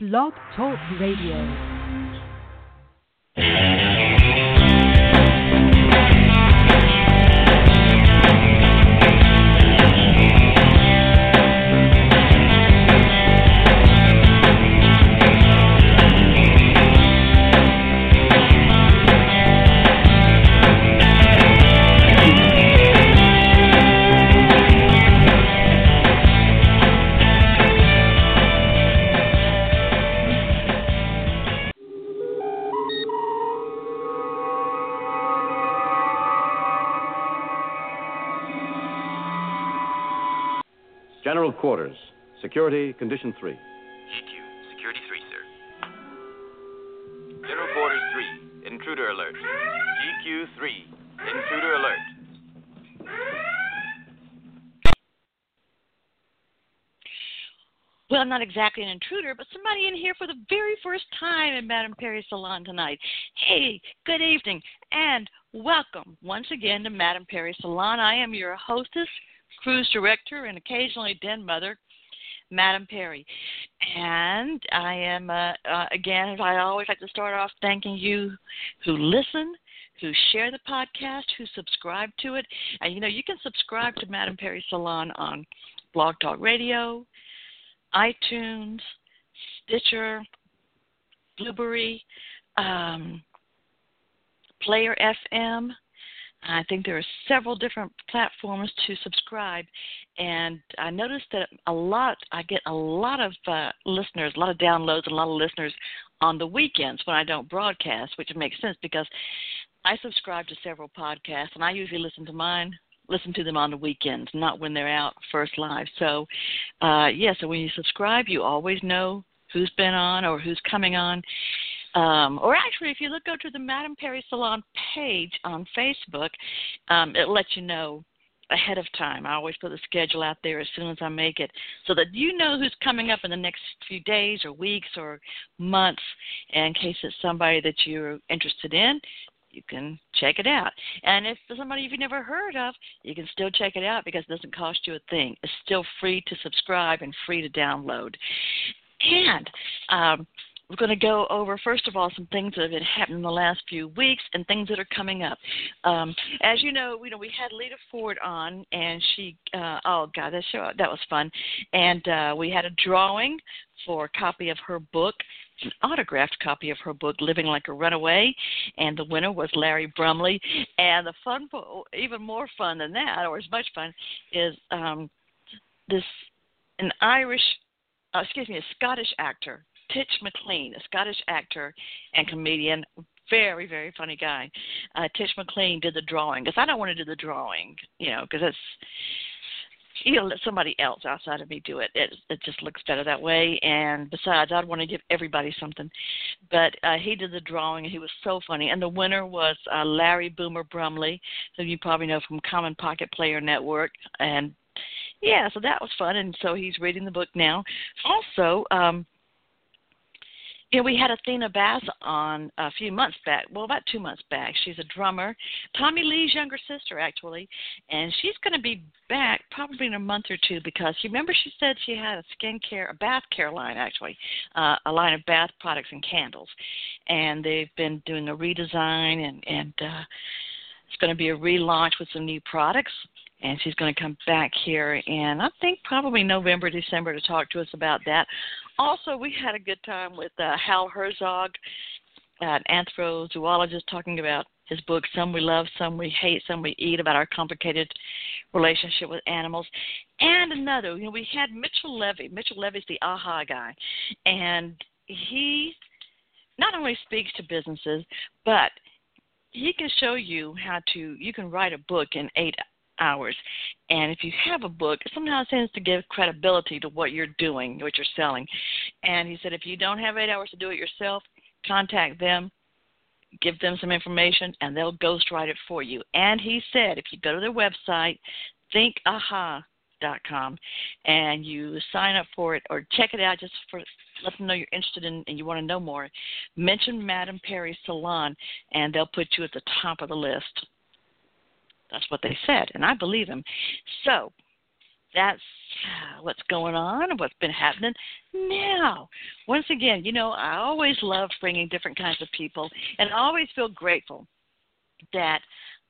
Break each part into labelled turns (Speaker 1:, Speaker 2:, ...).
Speaker 1: Blog Talk Radio.
Speaker 2: Quarters. Security, Condition 3.
Speaker 3: GQ, Security 3, sir. General Quarters 3, Intruder Alert. GQ 3, Intruder Alert.
Speaker 4: Well, not exactly an intruder, but somebody in here for the very first time in Madame Perry's salon tonight. Hey, good evening, and welcome once again to Madame Perry's salon. I am your hostess, cruise director, and occasionally den mother, Madame Perry. And I am, uh, uh, again, I always like to start off, thanking you who listen, who share the podcast, who subscribe to it. And you know, you can subscribe to Madame Perry Salon on Blog Talk Radio, iTunes, Stitcher, Blubrry, um, Player FM. I think there are several different platforms to subscribe, and I noticed that a lot. I get a lot of uh, listeners, a lot of downloads, and a lot of listeners on the weekends when I don't broadcast, which makes sense because I subscribe to several podcasts, and I usually listen to mine listen to them on the weekends, not when they're out first live. So, uh, yeah, so when you subscribe, you always know who's been on or who's coming on. Um, or actually, if you look go to the Madame Perry Salon page on Facebook, um, it lets you know ahead of time. I always put the schedule out there as soon as I make it so that you know who's coming up in the next few days or weeks or months in case it's somebody that you're interested in you can check it out. And if it's somebody you've never heard of, you can still check it out because it doesn't cost you a thing. It's still free to subscribe and free to download. And um, we're going to go over, first of all, some things that have been happening in the last few weeks and things that are coming up. Um, as you know, you know we had Lita Ford on, and she, uh, oh God, that show that was fun, and uh, we had a drawing for a copy of her book, an autographed copy of her book, Living Like a Runaway, and the winner was Larry Brumley. And the fun, even more fun than that, or as much fun, is um, this an Irish, uh, excuse me, a Scottish actor Titch McLean, a Scottish actor and comedian, very very funny guy. Uh, Titch McLean did the drawing because I don't want to do the drawing, you know, because it's you know let somebody else outside of me do it. It it just looks better that way. And besides, I'd want to give everybody something. But uh, he did the drawing, and he was so funny. And the winner was uh, Larry Boomer Brumley, who you probably know from Common Pocket Player Network, and yeah, so that was fun. And so he's reading the book now. Also. um you know, we had Athena Bass on a few months back. Well, about two months back. She's a drummer, Tommy Lee's younger sister, actually, and she's going to be back probably in a month or two because you remember she said she had a skincare, a bath care line, actually, uh, a line of bath products and candles, and they've been doing a redesign and and uh, it's going to be a relaunch with some new products and she's going to come back here in I think probably November, December to talk to us about that. Also, we had a good time with uh, Hal Herzog, an anthrozoologist, talking about his book "Some We Love, Some We Hate, Some We Eat" about our complicated relationship with animals. And another, you know, we had Mitchell Levy. Mitchell Levy's the AHA guy, and he not only speaks to businesses, but he can show you how to you can write a book in eight hours. And if you have a book, it somehow tends to give credibility to what you're doing, what you're selling. And he said, if you don't have eight hours to do it yourself, contact them, give them some information, and they'll ghostwrite it for you. And he said, if you go to their website, thinkaha.com, and you sign up for it or check it out just for let them know you're interested in and you want to know more, mention Madame Perry Salon, and they'll put you at the top of the list. That's what they said, and I believe him. So that's what's going on and what's been happening now. Once again, you know, I always love bringing different kinds of people, and I always feel grateful that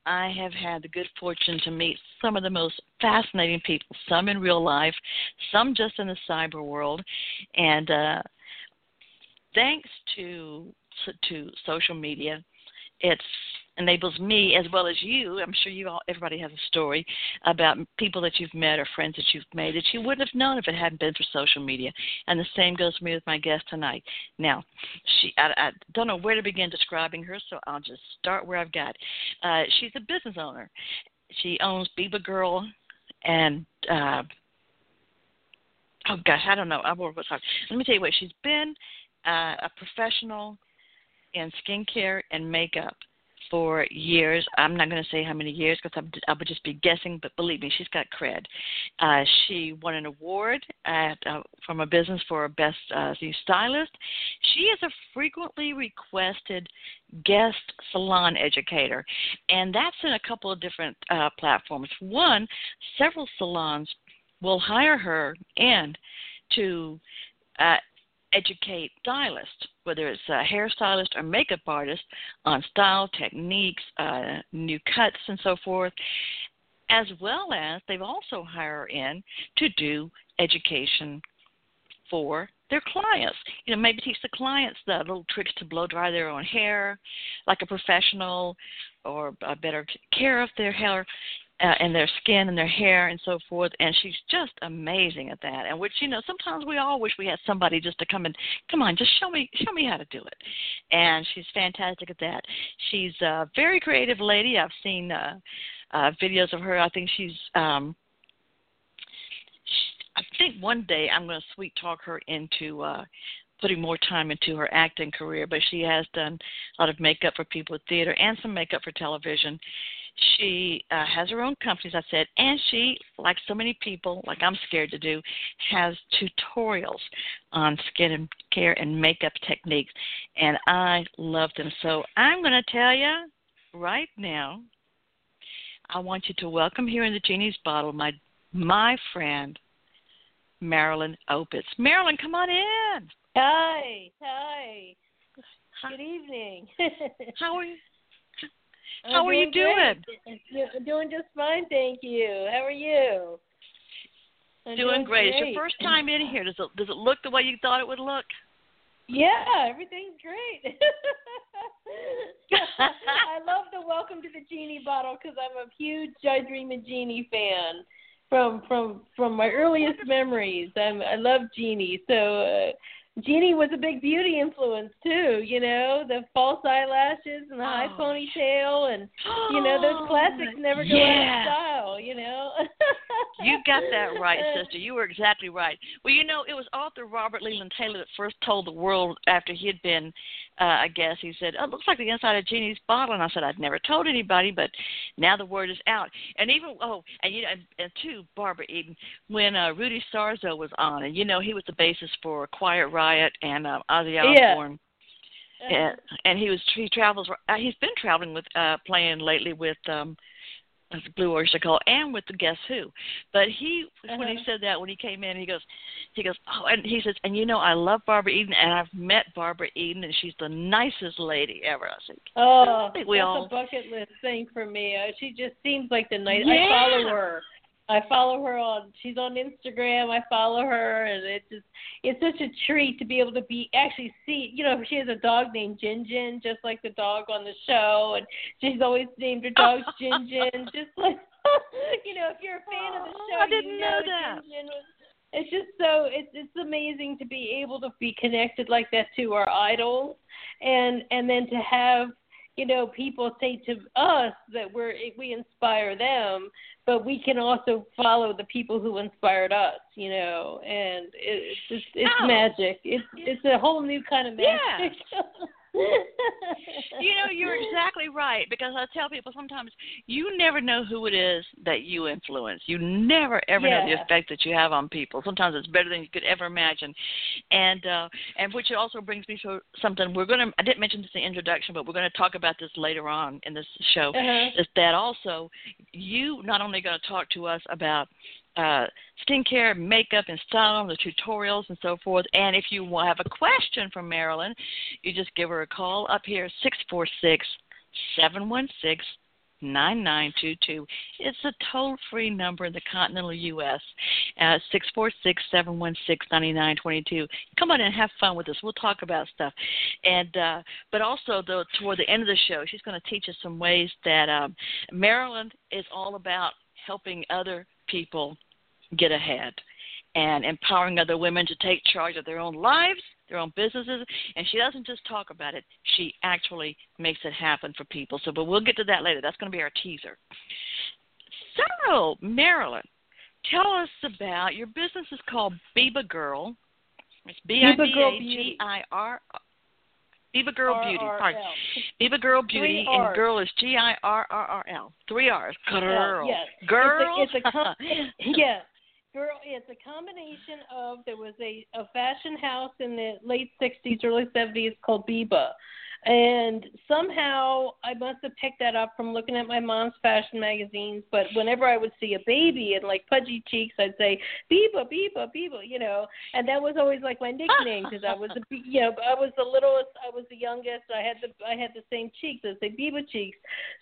Speaker 4: I have had the good fortune to meet some of the most fascinating people, some in real life, some just in the cyber world. And uh, thanks to to social media, it's enables me as well as you. I'm sure you all, everybody has a story about people that you've met or friends that you've made that you wouldn't have known if it hadn't been for social media. And the same goes for me with my guest tonight. Now, she, I, I don't know where to begin describing her, so I'll just start where I've got. Uh, she's a business owner. She owns Biba Girl and. Uh, oh gosh, I don't know. I will. Let me tell you what. She's been uh, a professional in skincare and makeup for years. I'm not going to say how many years because I would just be guessing, but believe me, she's got cred. Uh, she won an award at uh, from a business for best uh, stylist. She is a frequently requested guest salon educator, and that's in a couple of different uh, platforms. One, several salons will hire her and to uh, educate stylists, whether it's a hairstylist or makeup artist, on style, techniques, uh, new cuts, and so forth, as well as they've also hired in to do education for their clients. You know, maybe teach the clients the little tricks to blow dry their own hair, like a professional, or a better care of their hair uh, and their skin and their hair and so forth and she's just amazing at that and which you know sometimes we all wish we had somebody just to come and come on just show me show me how to do it. And she's fantastic at that. She's a very creative lady. I've seen uh uh videos of her. I think she's um I think one day I'm going to sweet talk her into uh putting more time into her acting career, but she has done a lot of makeup for people at theater and some makeup for television. She uh, has her own company, as I said, and she, like so many people, like I'm scared to do, has tutorials on skin and care and makeup techniques, and I love them. So I'm going to tell you right now. I want you to welcome here in the genie's bottle my my friend Marilyn Opitz. Marilyn, come on in.
Speaker 5: Hi, hi. Good evening.
Speaker 4: How are you? How are you doing?
Speaker 5: Great. Doing just fine, thank you. How are you?
Speaker 4: Doing, doing great. great. It's your first time in here. Does it does it look the way you thought it would look?
Speaker 5: Yeah, everything's great. I love the welcome to the genie bottle because I'm a huge I Dream of Jeannie fan from from from my earliest memories. I'm I love Genie, so uh, Jeannie was a big beauty influence too, you know, the false eyelashes and the high oh. ponytail and you know, those classics never go
Speaker 4: yeah.
Speaker 5: out of style, you know.
Speaker 4: you got that right, sister. You were exactly right. Well, you know, it was author Robert Leland Taylor that first told the world after he had been uh I guess he said, Oh, it looks like the inside of Jeannie's bottle and I said, I'd never told anybody, but now the word is out. And even oh, and you know and, and too, Barbara Eden, when uh Rudy Sarzo was on and you know he was the basis for Quiet Riot Riot and uh, Ozzy Osbourne. Yeah. And, and he was he travels. Uh, he's been traveling with uh playing lately with um Blue Oyster Cult and with the Guess Who. But he uh-huh. when he uh-huh. said that when he came in, he goes, he goes, oh, and he says, and you know, I love Barbara Eden, and I've met Barbara Eden, and she's the nicest lady ever. I said,
Speaker 5: oh, I
Speaker 4: think we
Speaker 5: that's
Speaker 4: all...
Speaker 5: a bucket list thing for me. Uh, she just seems like the nice.
Speaker 4: Yeah.
Speaker 5: I follow her. I follow her on she's on Instagram. I follow her and it's just it's such a treat to be able to be actually see you know, she has a dog named Djinn Djinn, just like the dog on the show and she's always named her dog Djinn Djinn, just like you know, if you're a fan of the show,
Speaker 4: I didn't
Speaker 5: you
Speaker 4: know,
Speaker 5: know
Speaker 4: that.
Speaker 5: Djinn Djinn was it's just so it's it's amazing to be able to be connected like that to our idols and and then to have you know people say to us that we're we inspire them but we can also follow the people who inspired us, you know, and it, it's just it's
Speaker 4: oh.
Speaker 5: magic. It's it's a whole new kind of magic.
Speaker 4: Yeah. you know, you're exactly right because I tell people sometimes you never know who it is that you influence. You never ever
Speaker 5: yeah.
Speaker 4: know the effect that you have on people. Sometimes it's better than you could ever imagine, and uh, and which also brings me to something we're to. I didn't mention this in the introduction, but we're going to talk about this later on in this show.
Speaker 5: Uh-huh.
Speaker 4: Is that also you not only going to talk to us about uh, skincare, makeup, and styling, the tutorials, and so forth. And if you have a question from Marilyn, you just give her a call up here, six four six seven one six 9922. It's a toll free number in the continental U.S. Uh, 646 716 9922. Come on and have fun with us. We'll talk about stuff. and uh, But also, though, toward the end of the show, she's going to teach us some ways that um, Marilyn is all about helping other people get ahead and empowering other women to take charge of their own lives their own businesses, and she doesn't just talk about it; she actually makes it happen for people. So, but we'll get to that later. That's going to be our teaser. So, Marilyn, tell us about your business. is called Biba Girl. It's B I B A G I R. Biba Girl Beauty. Pardon. Biba Girl Beauty, and girl is G I R R R L. Three R's. Girl.
Speaker 5: Yes.
Speaker 4: Girl.
Speaker 5: It's a, it's a com- yes. Girl, it's a combination of there was a, a fashion house in the late '60s, early '70s called Biba, and somehow I must have picked that up from looking at my mom's fashion magazines. But whenever I would see a baby and like pudgy cheeks, I'd say Biba, Biba, Biba, you know. And that was always like my nickname because I was, a, you know, I was the littlest, I was the youngest. I had the, I had the same cheeks as the Biba cheeks.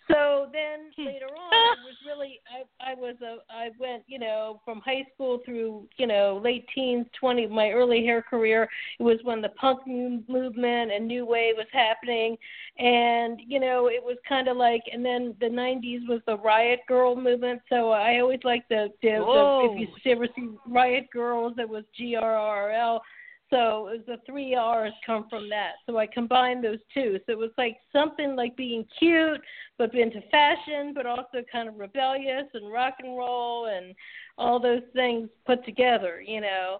Speaker 5: So then hmm. later on, it was really, I, I was a, I went, you know, from high school through, you know, late teens, twenty, my early hair career. It was when the punk movement and new wave was happening happening. And you know it was kind of like and then the 90s was the riot girl movement. So i always liked the, the, the if you ever see riot girls it was g r r l. So it was the three r's come from that. So i combined those two. So it was like something like being cute but into fashion but also kind of rebellious and rock and roll and all those things put together you know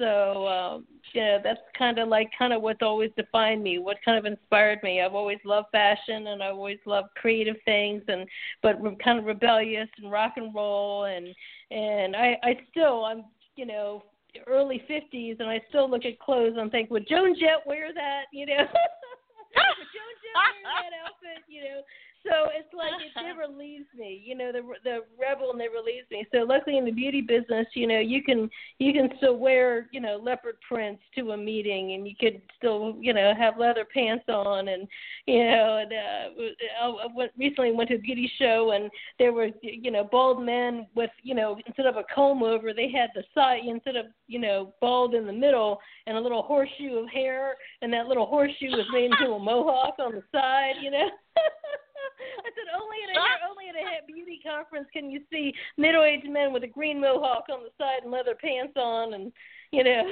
Speaker 5: so um, yeah, that's kind of like kind of what's always defined me. What kind of inspired me? I've always loved fashion, and I've always loved creative things, and but kind of rebellious and rock and roll, and and I I still I'm you know early 50s, and I still look at clothes and think, would Joan Jett wear that? You know, would Joan Jett wear that outfit? You know, so it's like it never leaves me. You know, the the rebel never leaves me. So luckily in the beauty business, you know, you can you can still wear you know leopard prints to a meeting, and you could still you know have leather pants on, and you know, and uh, I went, recently went to a beauty show, and there were you know bald men with you know instead of a comb over, they had the side instead of you know bald in the middle and a little horseshoe of hair, and that little horseshoe was made into a mohawk on the side, you know. I said only at a only at a beauty conference can you see middle aged men with a green mohawk on the side and leather pants on and you know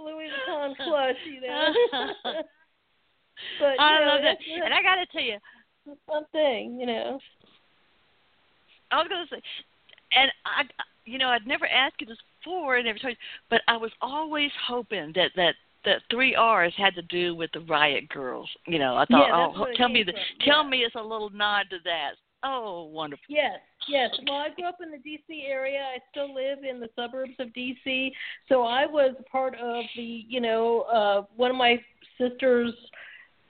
Speaker 5: Louis Vuitton plush, you know. but
Speaker 4: I
Speaker 5: know,
Speaker 4: love that, and I got to tell you,
Speaker 5: one thing, you know.
Speaker 4: I was going to say, and I, you know, I'd never asked you this before, and told you, but I was always hoping that that the three R's had to do with the Riot Girls. You know, I thought,
Speaker 5: yeah,
Speaker 4: oh, tell
Speaker 5: me
Speaker 4: the,
Speaker 5: from.
Speaker 4: tell
Speaker 5: yeah.
Speaker 4: me it's a little nod to that. Oh, wonderful.
Speaker 5: Yes, yes. Well, I grew up in the D.C. area. I still live in the suburbs of D.C. So I was part of the, you know, uh one of my sister's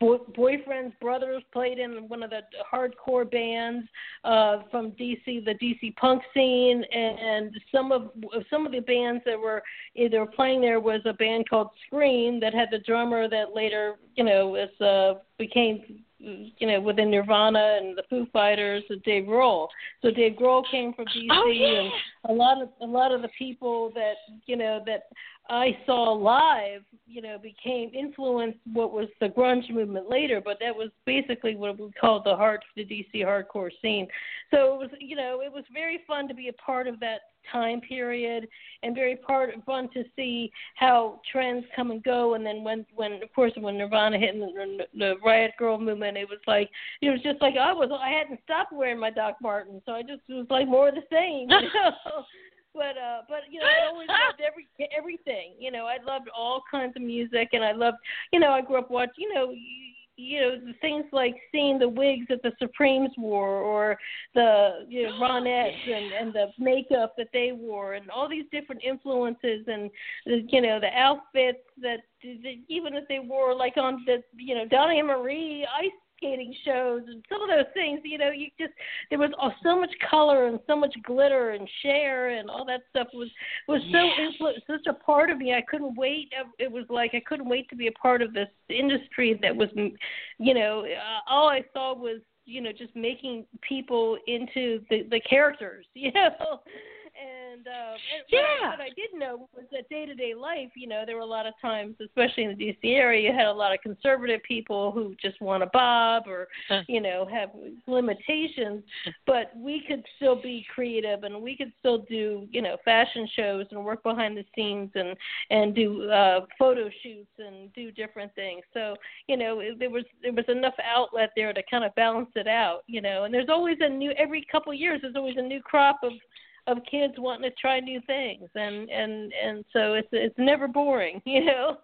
Speaker 5: boy, boyfriend's brothers played in one of the hardcore bands uh, from DC, the DC punk scene, and some of some of the bands that were either playing there was a band called Scream that had the drummer that later, you know, was uh, became you know, within Nirvana and the Foo Fighters, and Dave Grohl. So Dave Grohl came from DC,
Speaker 4: oh, yeah.
Speaker 5: and a lot of a lot of the people that you know that I saw live, you know, became influenced what was the grunge movement later, but that was basically what we called the heart, the DC hardcore scene. So it was, you know, it was very fun to be a part of that time period and very part fun to see how trends come and go. And then when when of course when nirvana hit the, the riot girl movement it was like it was just like i was i hadn't stopped wearing my doc martens. So i just was like more of the same you know but uh but you know I always loved every everything. You know, I loved all kinds of music and I loved you know, I grew up watching you know you know the things like seeing the wigs that the Supremes wore, or the you know Ronettes and and the makeup that they wore, and all these different influences, and the, you know the outfits that, that even if they wore like on the you know Donny and Marie, I skating shows and some of those things. You know, you just there was oh, so much color and so much glitter and share and all that stuff was was so influ- such a part of me. I couldn't wait. It was like I couldn't wait to be a part of this industry that was, you know, uh, all I saw was you know just making people into the the characters. You know and uh,
Speaker 4: yeah.
Speaker 5: what I, did know was that day to day life, you know, there were a lot of times, especially in the DC area, you had a lot of conservative people who just want a bob or, you know, have limitations. But we could still be creative, and we could still do, you know, fashion shows and work behind the scenes and and do uh, photo shoots and do different things. So, you know, there was there was enough outlet there to kind of balance it out, you know. And there's always a new every couple years. There's always a new crop of of kids wanting to try new things and and and so it's it's never boring you know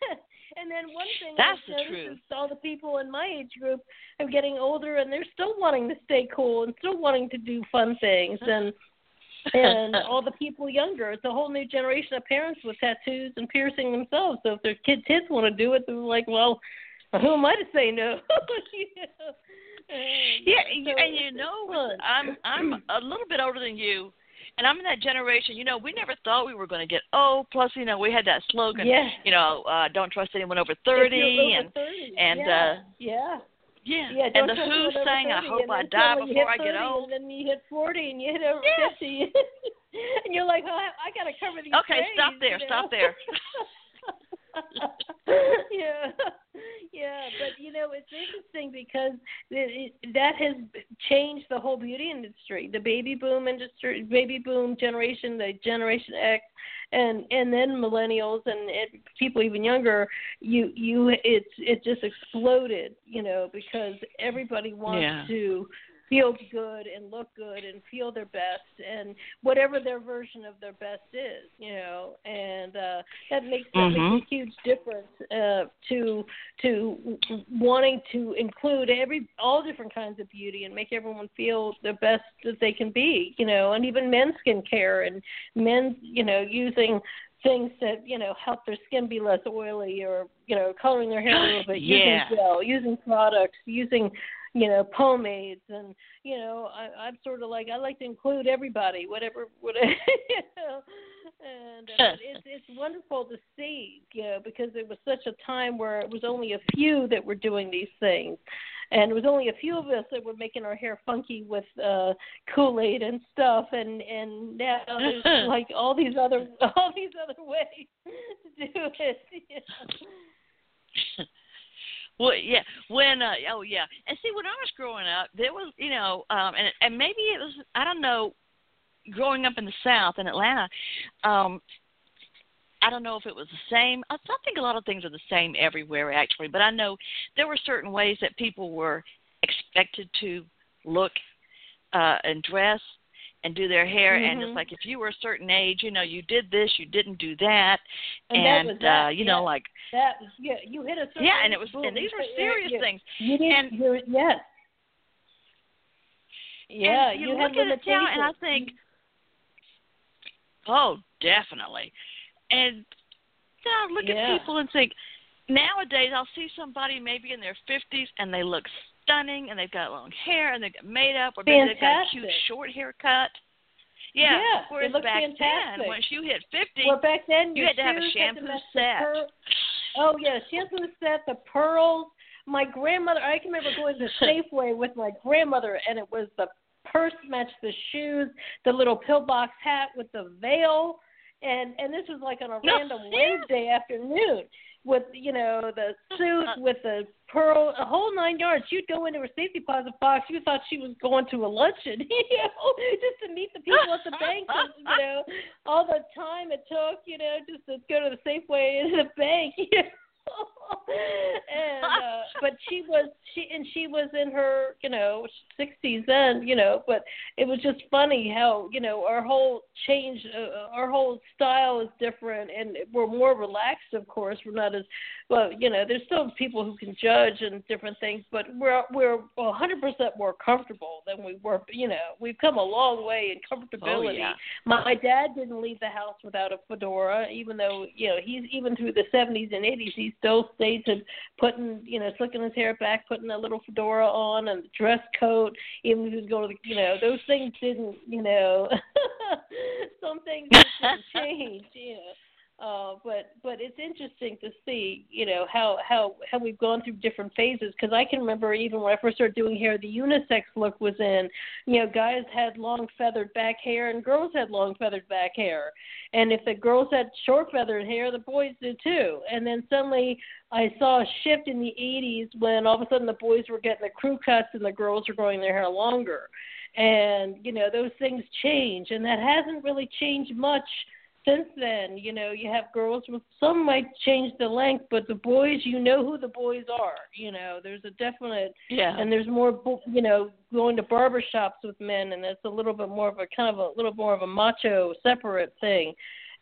Speaker 5: and then one thing
Speaker 4: That's
Speaker 5: I've
Speaker 4: the truth.
Speaker 5: is all the people in my age group are getting older and they're still wanting to stay cool and still wanting to do fun things and and all the people younger. It's a whole new generation of parents with tattoos and piercing themselves. So if their kids kids want to do it, they're like, well, who am I to say no? you know?
Speaker 4: Yeah,
Speaker 5: uh, so
Speaker 4: and you know. I'm I'm a little bit older than you, and I'm in that generation. You know, we never thought we were going to get old. Plus, you know, we had that slogan.
Speaker 5: Yeah.
Speaker 4: You know, uh, don't trust anyone over
Speaker 5: If you're
Speaker 4: thirty,
Speaker 5: over
Speaker 4: and
Speaker 5: 30,
Speaker 4: and,
Speaker 5: yeah,
Speaker 4: uh,
Speaker 5: yeah.
Speaker 4: yeah,
Speaker 5: Yeah,
Speaker 4: and the Who sang, "I hope I die before I get old."
Speaker 5: And then you hit 40 and you hit over
Speaker 4: Yes.
Speaker 5: 50. and you're like, oh, I, I got to cover these
Speaker 4: Okay, stop there,
Speaker 5: you
Speaker 4: stop
Speaker 5: know?
Speaker 4: there.
Speaker 5: yeah, yeah, but you know it's interesting because it, it, that has changed the whole beauty industry, the baby boom industry, baby boom generation, the Generation X, and and then millennials and it, people even younger. You you it's it just exploded, you know, because everybody wants
Speaker 4: Yeah.
Speaker 5: to feel good and look good and feel their best and whatever their version of their best is, you know, and uh that makes that
Speaker 4: Mhm.
Speaker 5: makes a huge difference uh to to wanting to include every all different kinds of beauty and make everyone feel the best that they can be, you know, and even men's skincare and men's, you know, using things that you know help their skin be less oily or you know coloring their hair a little bit
Speaker 4: Yeah.
Speaker 5: using gel using products using you know pomades and you know I, I'm sort of like I like to include everybody whatever whatever you know. And uh, it's it's wonderful to see you know because it was such a time where it was only a few that were doing these things. And it was only a few of us that were making our hair funky with uh Kool-Aid and stuff. And and now there's like all these other all these other ways to do it you know.
Speaker 4: Well, yeah, when uh, oh yeah, and see when I was growing up, there was you know, um, and and maybe it was I don't know, growing up in the South in Atlanta, um, I don't know if it was the same. I I think a lot of things are the same everywhere actually, but I know there were certain ways that people were expected to look uh, and dress and do their hair, and
Speaker 5: Mhm.
Speaker 4: it's like if you were a certain age, you know, you did this, you didn't do that,
Speaker 5: And that was
Speaker 4: uh,
Speaker 5: that,
Speaker 4: you know,
Speaker 5: yeah.
Speaker 4: like
Speaker 5: That yeah, you hit a certain
Speaker 4: yeah, and it was
Speaker 5: boom.
Speaker 4: and these were serious
Speaker 5: you,
Speaker 4: things.
Speaker 5: You did
Speaker 4: And-
Speaker 5: you're, yes. Yeah,
Speaker 4: and you,
Speaker 5: you,
Speaker 4: look at it now, and I think, oh, definitely. And then I look
Speaker 5: Yeah.
Speaker 4: at people and think, nowadays I'll see somebody maybe in their fifties and they look stunning and they've got long hair and they've got made up or maybe they've got a cute short haircut. Yeah.
Speaker 5: Yeah,
Speaker 4: Whereas back
Speaker 5: fantastic.
Speaker 4: then, once you hit fifty,
Speaker 5: Well, back then
Speaker 4: you had to have a
Speaker 5: shoes had to
Speaker 4: shampoo set.
Speaker 5: pearl- Oh yeah, shampoo set, the pearls. My grandmother, I can remember going to Safeway with my grandmother, and it was the purse matched the shoes, the little pillbox hat with the veil, and and this was like on a
Speaker 4: No,
Speaker 5: random
Speaker 4: yeah.
Speaker 5: Wednesday afternoon with you know the suit with the pearl, a whole nine yards. You'd go into her safety deposit box. You thought she was going to a luncheon, you know, just to meet the people at the bank. You know, all the time it took, you know, just to go to the Safeway and the bank. You know? and uh, but she was she and she was in her you know sixties then you know but it was just funny how you know our whole change uh, our whole style is different and we're more relaxed of course we're not as well you know there's still people who can judge and different things but we're we're a hundred percent more comfortable than we were you know we've come a long way in comfortability
Speaker 4: Oh, yeah.
Speaker 5: my dad didn't leave the house without a fedora, even though you know he's even through the 70s and 80s still stayed to putting you know slicking his hair back, putting a little fedora on and the dress coat, even if he was going to, the, you know, those things didn't, you know, some things didn't change, you know. Uh, but but it's interesting to see, you know, how how how we've gone through different phases. Because I can remember even when I first started doing hair, the unisex look was in. You know, guys had long feathered back hair and girls had long feathered back hair. And if the girls had short feathered hair, the boys did too. And then suddenly I saw a shift in the 80s when all of a sudden the boys were getting the crew cuts and the girls were growing their hair longer. And you know, those things change, and that hasn't really changed much since then, you know, you have girls with some might change the length, but the boys, you know who the boys are. You know, there's a definite
Speaker 4: yeah,
Speaker 5: and there's more, you know, going to barber shops with men, and it's a little bit more of a kind of a little more of a macho separate thing.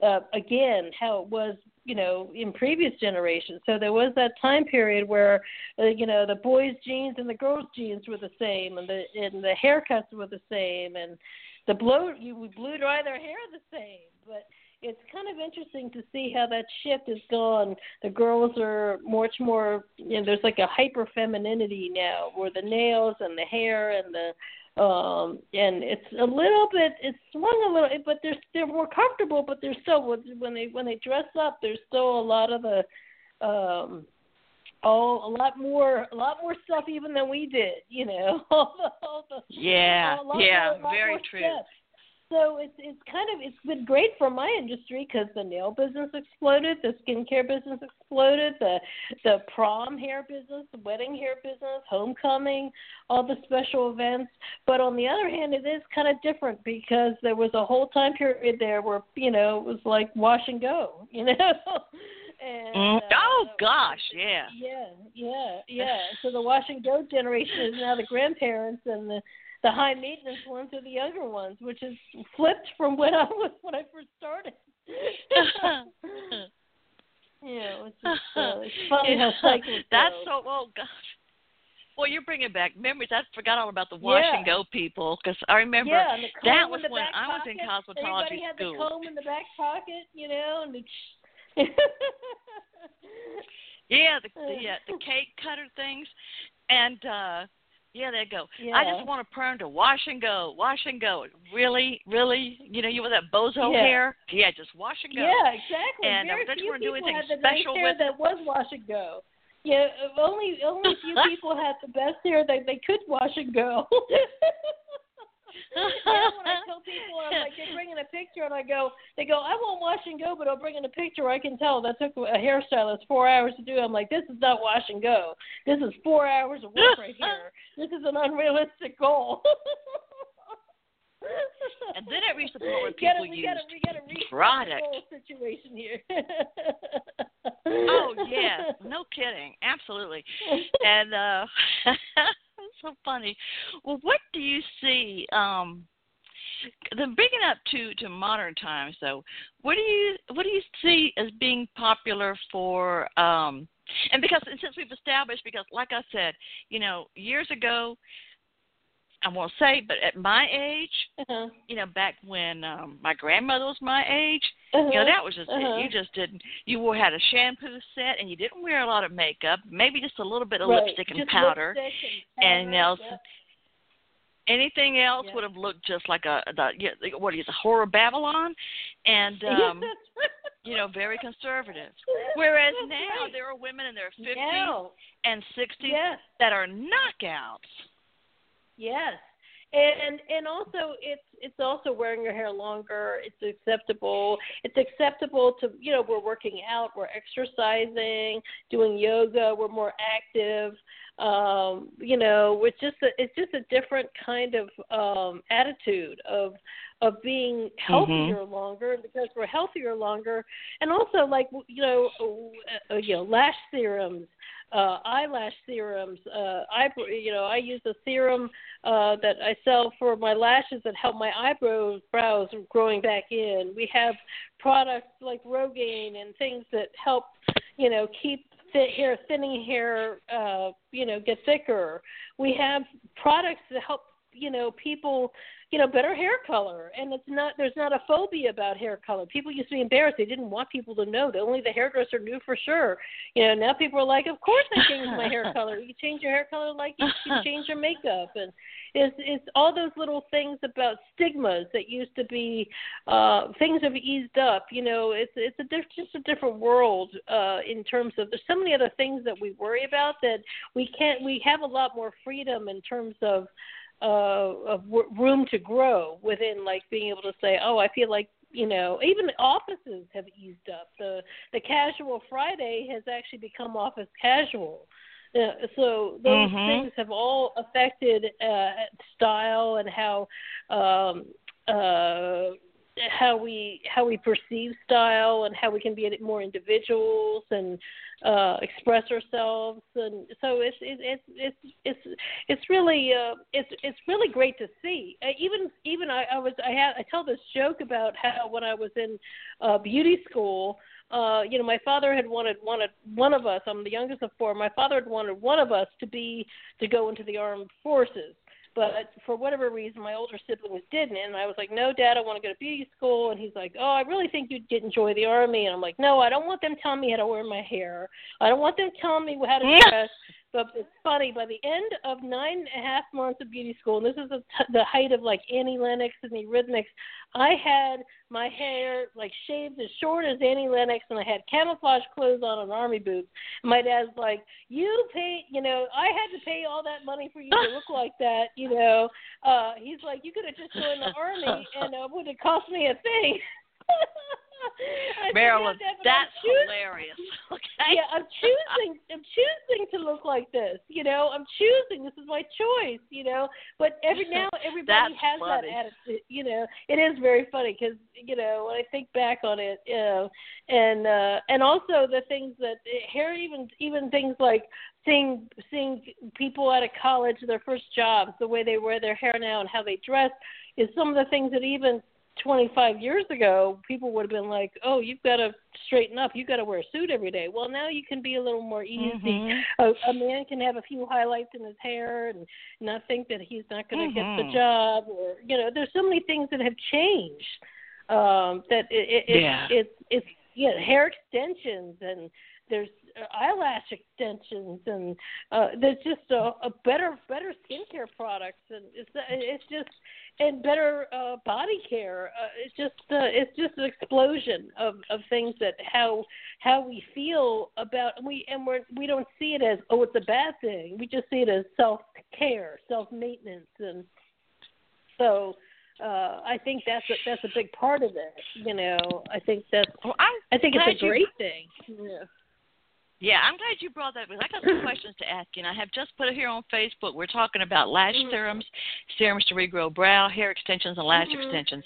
Speaker 5: Uh, again, how it was, you know, in previous generations. So there was that time period where, uh, you know, the boys' jeans and the girls' jeans were the same, and the and the haircuts were the same, and the blow you we blew dry their hair the same, but it's kind of interesting to see how that shift has gone. The girls are much more, you know, there's like a hyper femininity now, where the nails and the hair and the um and it's a little bit it's swung a little but they're they're more comfortable but they're still when they when they dress up there's still a lot of the um oh a lot more a lot more stuff even than we did you know? All the, all the,
Speaker 4: yeah yeah
Speaker 5: more,
Speaker 4: very true.
Speaker 5: steps so it's it's kind of it's been great for my industry because the nail business exploded, the skincare business exploded, the the prom hair business, the wedding hair business, homecoming, all the special events. But on the other hand, it is kind of different because there was a whole time period there where you know it was like wash and go, you know. And,
Speaker 4: mm,
Speaker 5: uh,
Speaker 4: oh gosh, yeah.
Speaker 5: Yeah, yeah, yeah. So the wash and go generation is now the grandparents, and the the high maintenance ones are the younger ones, which is flipped from when I was when I first started. yeah, it's, just, uh, it's funny how cycles
Speaker 4: That's
Speaker 5: go.
Speaker 4: so. Oh gosh. Well, you're bringing back memories. I forgot all about the wash
Speaker 5: Yeah.
Speaker 4: and go people because I remember
Speaker 5: yeah, and the comb
Speaker 4: that was when I was in
Speaker 5: pocket.
Speaker 4: cosmetology
Speaker 5: Everybody had
Speaker 4: school.
Speaker 5: the comb in the back pocket, you know, and the.
Speaker 4: Yeah, the the, the cake cutter things, and uh yeah, they go. I just want a perm to wash and go, wash and go. Really, really, you know, you with that bozo
Speaker 5: Yeah.
Speaker 4: hair? Yeah, just wash and go.
Speaker 5: Yeah, exactly.
Speaker 4: And,
Speaker 5: Very
Speaker 4: that's
Speaker 5: few people had the nice hair
Speaker 4: with-
Speaker 5: that was wash and go. Yeah, uh, only only a few people had the best hair that they could wash and go. when I tell people, I'm like, they're bringing a picture, and I go, they go, I won't wash and go, but I'll bring in a picture. I can tell that took a hairstylist four hours to do. I'm like, this is not wash and go. This is four hours of work right here. This is an unrealistic goal.
Speaker 4: And then it reached the point where
Speaker 5: We gotta-
Speaker 4: people
Speaker 5: we gotta, we gotta
Speaker 4: product.
Speaker 5: situation here.
Speaker 4: Oh yeah, no kidding, absolutely. And uh so funny. Well, what do you see? Um, then bringing up to to modern times, though, what do you what do you see as being popular for? um And because and since we've established, because like I said, you know, years ago, I won't say, but at my age,
Speaker 5: uh-huh.
Speaker 4: you know, back when um my grandmother was my age,
Speaker 5: Uh-huh.
Speaker 4: you know, that was just
Speaker 5: Uh-huh.
Speaker 4: it. You just didn't. You wore had a shampoo set, and you didn't wear a lot of makeup. Maybe just a little bit of
Speaker 5: Right.
Speaker 4: lipstick and
Speaker 5: Just
Speaker 4: powder.
Speaker 5: lipstick
Speaker 4: and
Speaker 5: and,
Speaker 4: else-
Speaker 5: powder,
Speaker 4: Anything else
Speaker 5: Yeah.
Speaker 4: would have looked just like a the yeah, what is a horror Babylon, and um,
Speaker 5: Yes, that's right.
Speaker 4: you know, very conservative. Whereas
Speaker 5: That's
Speaker 4: now
Speaker 5: right.
Speaker 4: there are women in their fifties
Speaker 5: Now,
Speaker 4: and sixties
Speaker 5: yes,
Speaker 4: that are knockouts.
Speaker 5: yes, and and also it's it's also wearing your hair longer. It's acceptable. It's acceptable to you know we're working out, we're exercising, doing yoga, we're more active. Um, you know, it's just a, it's just a different kind of um, attitude of of being healthier longer because we're healthier longer, and also like you know uh, you know lash serums, uh, eyelash serums. Uh, eyebrow, you know, I use a serum uh, that I sell for my lashes that help my eyebrows brows growing back in. We have products like Rogaine and things that help you know keep th- hair thinning hair uh, you know get thicker. We have products that help you know people you know better hair color. And it's not there's not a phobia about hair color. People used to be embarrassed. They didn't want people to know that only the hairdresser knew for sure. You know now people are like of course i changed my hair color. You change your hair color like you, you change your makeup. And it's it's all those little things about stigmas that used to be uh things have eased up you know it's it's a diff- just a different world uh in terms of there's so many other things that we worry about that we can't we have a lot more freedom in terms of uh, of w- room to grow within like being able to say, oh, I feel like you know even offices have eased up. The the casual Friday has actually become office casual. Uh, so those
Speaker 4: Mhm.
Speaker 5: things have all affected uh, style and how um, uh, how we how we perceive style and how we can be more individuals and uh, express ourselves and so it's it's it's it's it's really uh, it's it's really great to see. Uh, even even I, I was I had I tell this joke about how when I was in uh, beauty school uh, you know, my father had wanted wanted one of us. I'm the youngest of four. My father had wanted one of us to be to go into the armed forces, but for whatever reason, my older siblings didn't. And I was like, "No, Dad, I want to go to beauty school." And he's like, "Oh, I really think you'd get enjoy the army." And I'm like, "No, I don't want them telling me how to wear my hair. I don't want them telling me how to dress." But it's funny. By the end of nine and a half months of beauty school, and this is the, the height of like Annie Lennox and the Eurythmics, I had my hair like shaved as short as Annie Lennox, and I had camouflage clothes on and army boots. And my dad's like, "You pay, you know, I had to pay all that money for you to look like that, you know." Uh, he's like, "You could have just joined the army, and it would have cost me a thing."
Speaker 4: Marilyn,
Speaker 5: "Yeah, Dad, but I'm
Speaker 4: that's
Speaker 5: choosing-
Speaker 4: hilarious. Okay.
Speaker 5: yeah, I'm choosing. I'm choosing to look like this. You know, I'm choosing. This is my choice. You know, but every now everybody has
Speaker 4: funny.
Speaker 5: that attitude. You know, it is very funny because you know when I think back on it, you know, and uh, and also the things that here even even things like seeing seeing people out of college their first jobs, the way they wear their hair now and how they dress is some of the things that even 25 years ago, people would have been like, "Oh, you've got to straighten up. You've got to wear a suit every day." Well, now you can be a little more easy.
Speaker 4: Mhm.
Speaker 5: A, a man can have a few highlights in his hair and not think that he's not going to get the
Speaker 4: Mhm.
Speaker 5: job, or you know, there's so many things that have changed. Um, that it, it,
Speaker 4: Yeah.
Speaker 5: it, it's it's yeah, hair extensions and there's eyelash extensions and uh there's just a, a better better skincare products and it's it's just and better uh body care. Uh, it's just uh, it's just an explosion of of things that how how we feel about we and we're we don't see it as oh it's a bad thing. We just see it as self care self maintenance and so uh I think that's a that's a big part of it you know. I think that's
Speaker 4: Well, I'm
Speaker 5: I think it's a
Speaker 4: you-
Speaker 5: great thing. Yeah
Speaker 4: Yeah, I'm glad you brought that because I got some questions to ask you. And I have just put it here on Facebook. We're talking about lash
Speaker 5: Mhm.
Speaker 4: serums, serums to regrow brow, hair extensions, and lash
Speaker 5: Mhm.
Speaker 4: extensions.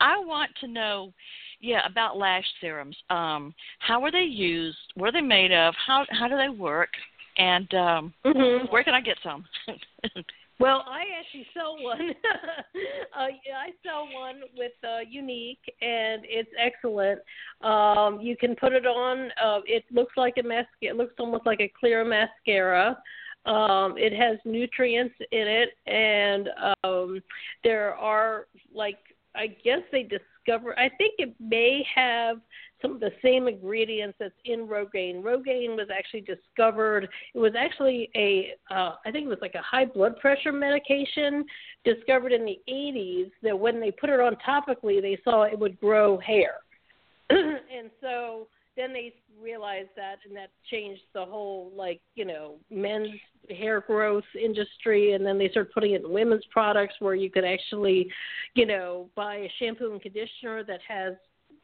Speaker 4: I want to know, yeah, about lash serums. Um, how are they used? What are they made of? How how do they work? And um,
Speaker 5: mhm
Speaker 4: where can I get some?
Speaker 5: Well, I actually sell one. uh, yeah, I sell one with uh, Younique, and it's excellent. Um, you can put it on. Uh, it looks like a mascara. It looks almost like a clear mascara. Um, it has nutrients in it, and um, there are like I guess they discover. I think it may have some of the same ingredients that's in Rogaine. Rogaine was actually discovered. It was actually a, uh, I think it was like a high blood pressure medication discovered in the 80s. That when they put it on topically, they saw it would grow hair, and so then they realized that, and that changed the whole like you know men's hair growth industry. And then they started putting it in women's products where you could actually, you know, buy a shampoo and conditioner that has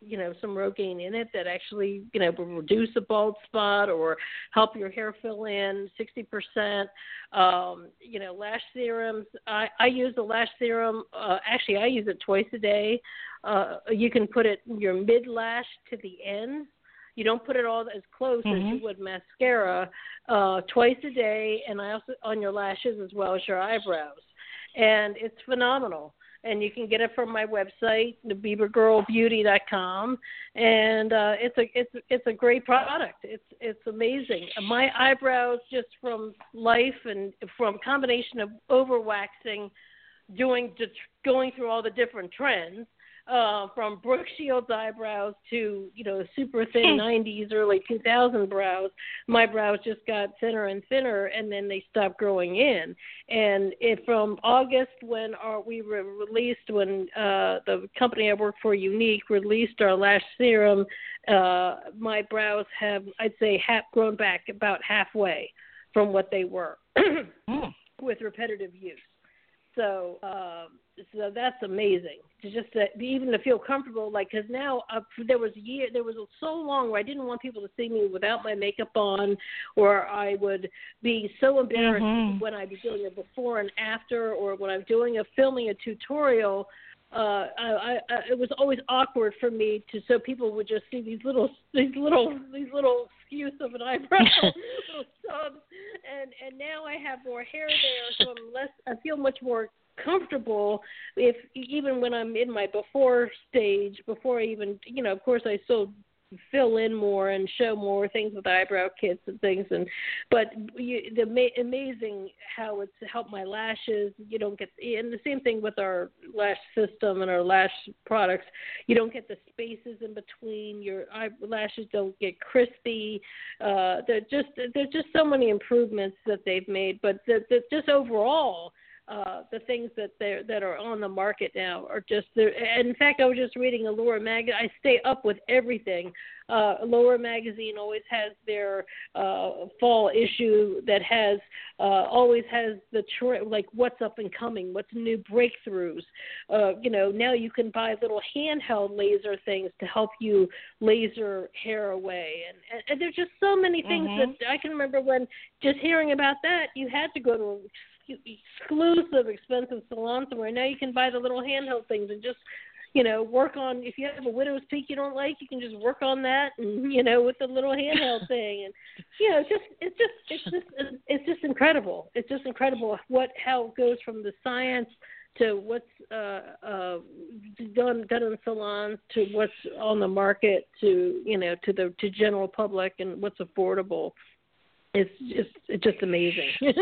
Speaker 5: you know some Rogaine in it that actually you know will reduce a bald spot or help your hair fill in sixty percent. Um, you know lash serums. I, I use the lash serum. Uh, actually, I use it twice a day. Uh, you can put it your mid lash to the ends. You don't put it all as close as you
Speaker 4: Mhm.
Speaker 5: would mascara. Uh, twice a day, and I also on your lashes as well as your eyebrows, and it's phenomenal and you can get it from my website, thebibagirlbeauty.com, and uh, it's a it's it's a great product. It's it's amazing. My eyebrows, just from life and from combination of overwaxing doing the, going through all the different trends uh, from Brooke Shields eyebrows to you know super thin '90s, early 2000 brows. My brows just got thinner and thinner, and then they stopped growing in. And it, from August, when our, we were released, when uh, the company I work for, Younique, released our lash serum, uh, my brows have, I'd say, half grown back about halfway from what they were
Speaker 4: Mm.
Speaker 5: with repetitive use. So, um, so that's amazing to just to, even to feel comfortable. Like, because now uh, there was a year, there was so long where I didn't want people to see me without my makeup on, or I would be so embarrassed
Speaker 4: Mhm.
Speaker 5: when I'd be doing a before and after, or when I'm doing a filming a tutorial. Uh, I, I, it was always awkward for me to so people would just see these little these little these little skews of an eyebrow, little stubs, and and now I have more hair there, so I'm less. I feel much more comfortable if even when I'm in my before stage, before I even you know, of course I still fill in more and show more things with eyebrow kits and things. And but you, the ma- amazing how it's helped my lashes. You don't get and the same thing with our lash system and our lash products. You don't get the spaces in between. Your eyelashes don't get crispy. Uh they're just there's just so many improvements that they've made. But the, the, just overall uh, the things that they that are on the market now are just there. In fact, I was just reading Allure mag. I stay up with everything. Uh, Allure magazine always has their uh, fall issue that has uh, always has the tr- like what's up and coming, what's new breakthroughs. Uh, you know, now you can buy little handheld laser things to help you laser hair away, and, and, and there's just so many things
Speaker 4: Mhm.
Speaker 5: that I can remember when just hearing about that, you had to go to exclusive expensive salon somewhere. Now you can buy the little handheld things and just you know work on if you have a widow's peak you don't like you can just work on that and you know with the little handheld thing. And you know just it's just it's just it's just incredible. It's just incredible what how it goes from the science to what's uh uh done done in salons to what's on the market to you know to the to general public and what's affordable. It's just it's just amazing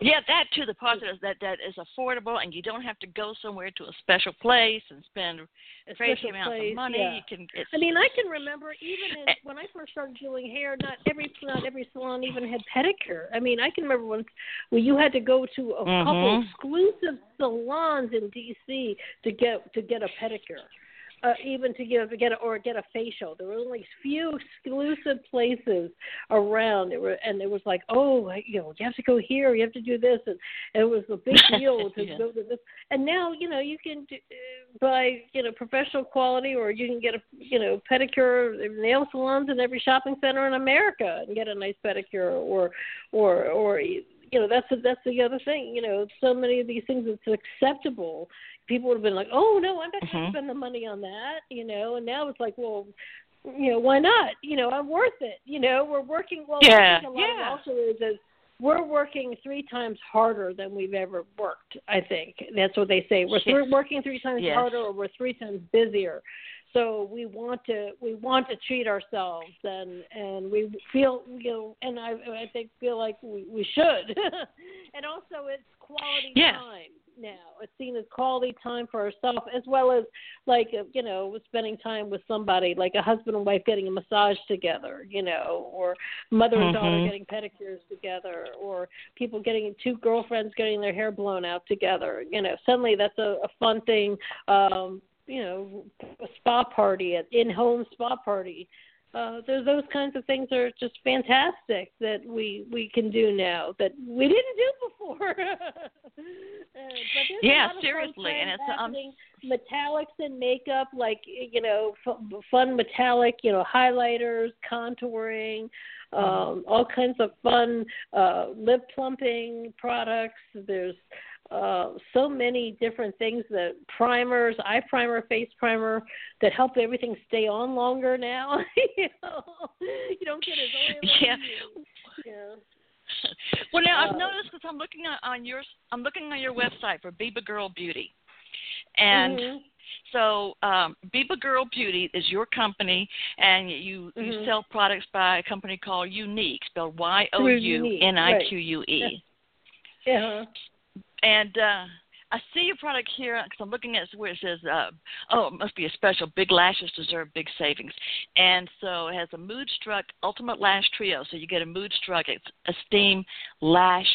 Speaker 4: Yeah, that too. The positive is that that is affordable, and you don't have to go somewhere to a special place and spend
Speaker 5: A
Speaker 4: crazy amounts
Speaker 5: place,
Speaker 4: of money.
Speaker 5: yeah.
Speaker 4: You can. It's,
Speaker 5: I mean, I can remember even in, when I first started doing hair, not every not every salon even had pedicure. I mean, I can remember once when you had to go to a couple
Speaker 4: Mhm.
Speaker 5: exclusive salons in D.C. to get to get a pedicure. Uh, even to get to get a, or get a facial, there were only few exclusive places around. It were, and it was like, oh, you know, you have to go here, you have to do this, and, and it was a big deal to
Speaker 4: Yeah.
Speaker 5: go to this. And now, you know, you can do, uh, buy, you know, professional quality, or you can get a, you know, pedicure, nail salons in every shopping center in America, and get a nice pedicure, or, or, or you know, that's that's the other thing. You know, so many of these things it's acceptable. People would have been like, oh no, I'm not going
Speaker 4: Mhm.
Speaker 5: to spend the money on that, you know. And now it's like, well, you know, why not? You know, I'm worth it. You know, we're working. Well,
Speaker 4: Yeah,
Speaker 5: think a lot
Speaker 4: yeah.
Speaker 5: also is is we're working three times harder than we've ever worked. I think that's what they say. We're,
Speaker 4: Yes.
Speaker 5: we're working three times
Speaker 4: Yes.
Speaker 5: harder, or we're three times busier. So we want to we want to treat ourselves, and and we feel you know, and I I think feel like we we should, and also it's quality
Speaker 4: Yeah.
Speaker 5: time now. It's seen as quality time for ourselves as well as like uh, you know spending time with somebody like a husband and wife getting a massage together, you know, or mother and daughter
Speaker 4: Mhm.
Speaker 5: getting pedicures together, or people getting two girlfriends getting their hair blown out together. You know, suddenly that's a, a fun thing. Um, you know, a spa party, an in-home spa party. Uh, there's those kinds of things are just fantastic that we we can do now that we didn't do before. uh, but there's a
Speaker 4: Yeah,
Speaker 5: lot of fun
Speaker 4: seriously, and it's, um,
Speaker 5: metallics and makeup, like you know, f- fun metallic, you know, highlighters, contouring, um, all kinds of fun uh, lip plumping products. There's uh, so many different things that primers, eye primer, face primer that help everything stay on longer now. you know, you don't get as oily.
Speaker 4: Yeah.
Speaker 5: Yeah.
Speaker 4: well, now I've
Speaker 5: Uh,
Speaker 4: noticed because I'm looking on, on your I'm looking on your website for Biba Girl Beauty, and
Speaker 5: Mhm.
Speaker 4: so um, Biba Girl Beauty is your company, and you you
Speaker 5: Mhm.
Speaker 4: sell products by a company called Younique, spelled Y O
Speaker 5: Younique,
Speaker 4: N I Q U E. And uh, I see your product here because I'm looking at where it says, uh, "Oh, it must be a special. Big lashes deserve big savings," and so it has a Mood Struck Ultimate Lash Trio. So you get a Moodstruck Esteem Lash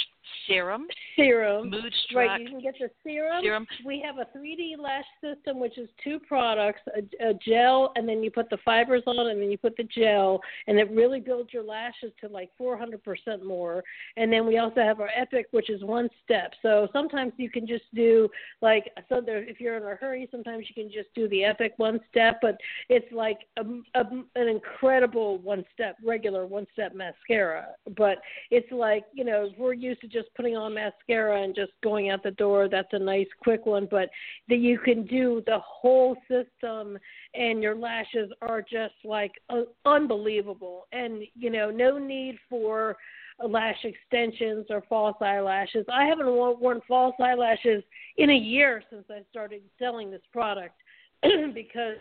Speaker 4: serum,
Speaker 5: serum.
Speaker 4: Mood Struck.
Speaker 5: Right, you can get the serum.
Speaker 4: Serum.
Speaker 5: We have a 3D lash system, which is two products: a, a gel, and then you put the fibers on, and then you put the gel, and it really builds your lashes to like 400% more. And then we also have our Epic, which is one step. So sometimes you can just do like so. There, if you're in a hurry, sometimes you can just do the Epic one step, but it's like a, a, an incredible one step, regular one step mascara. But it's like you know we're used to just putting on mascara and just going out the door. That's a nice quick one, but that you can do the whole system, and your lashes are just like uh, unbelievable. And you know, no need for lash extensions or false eyelashes. I haven't worn false eyelashes in a year since I started selling this product because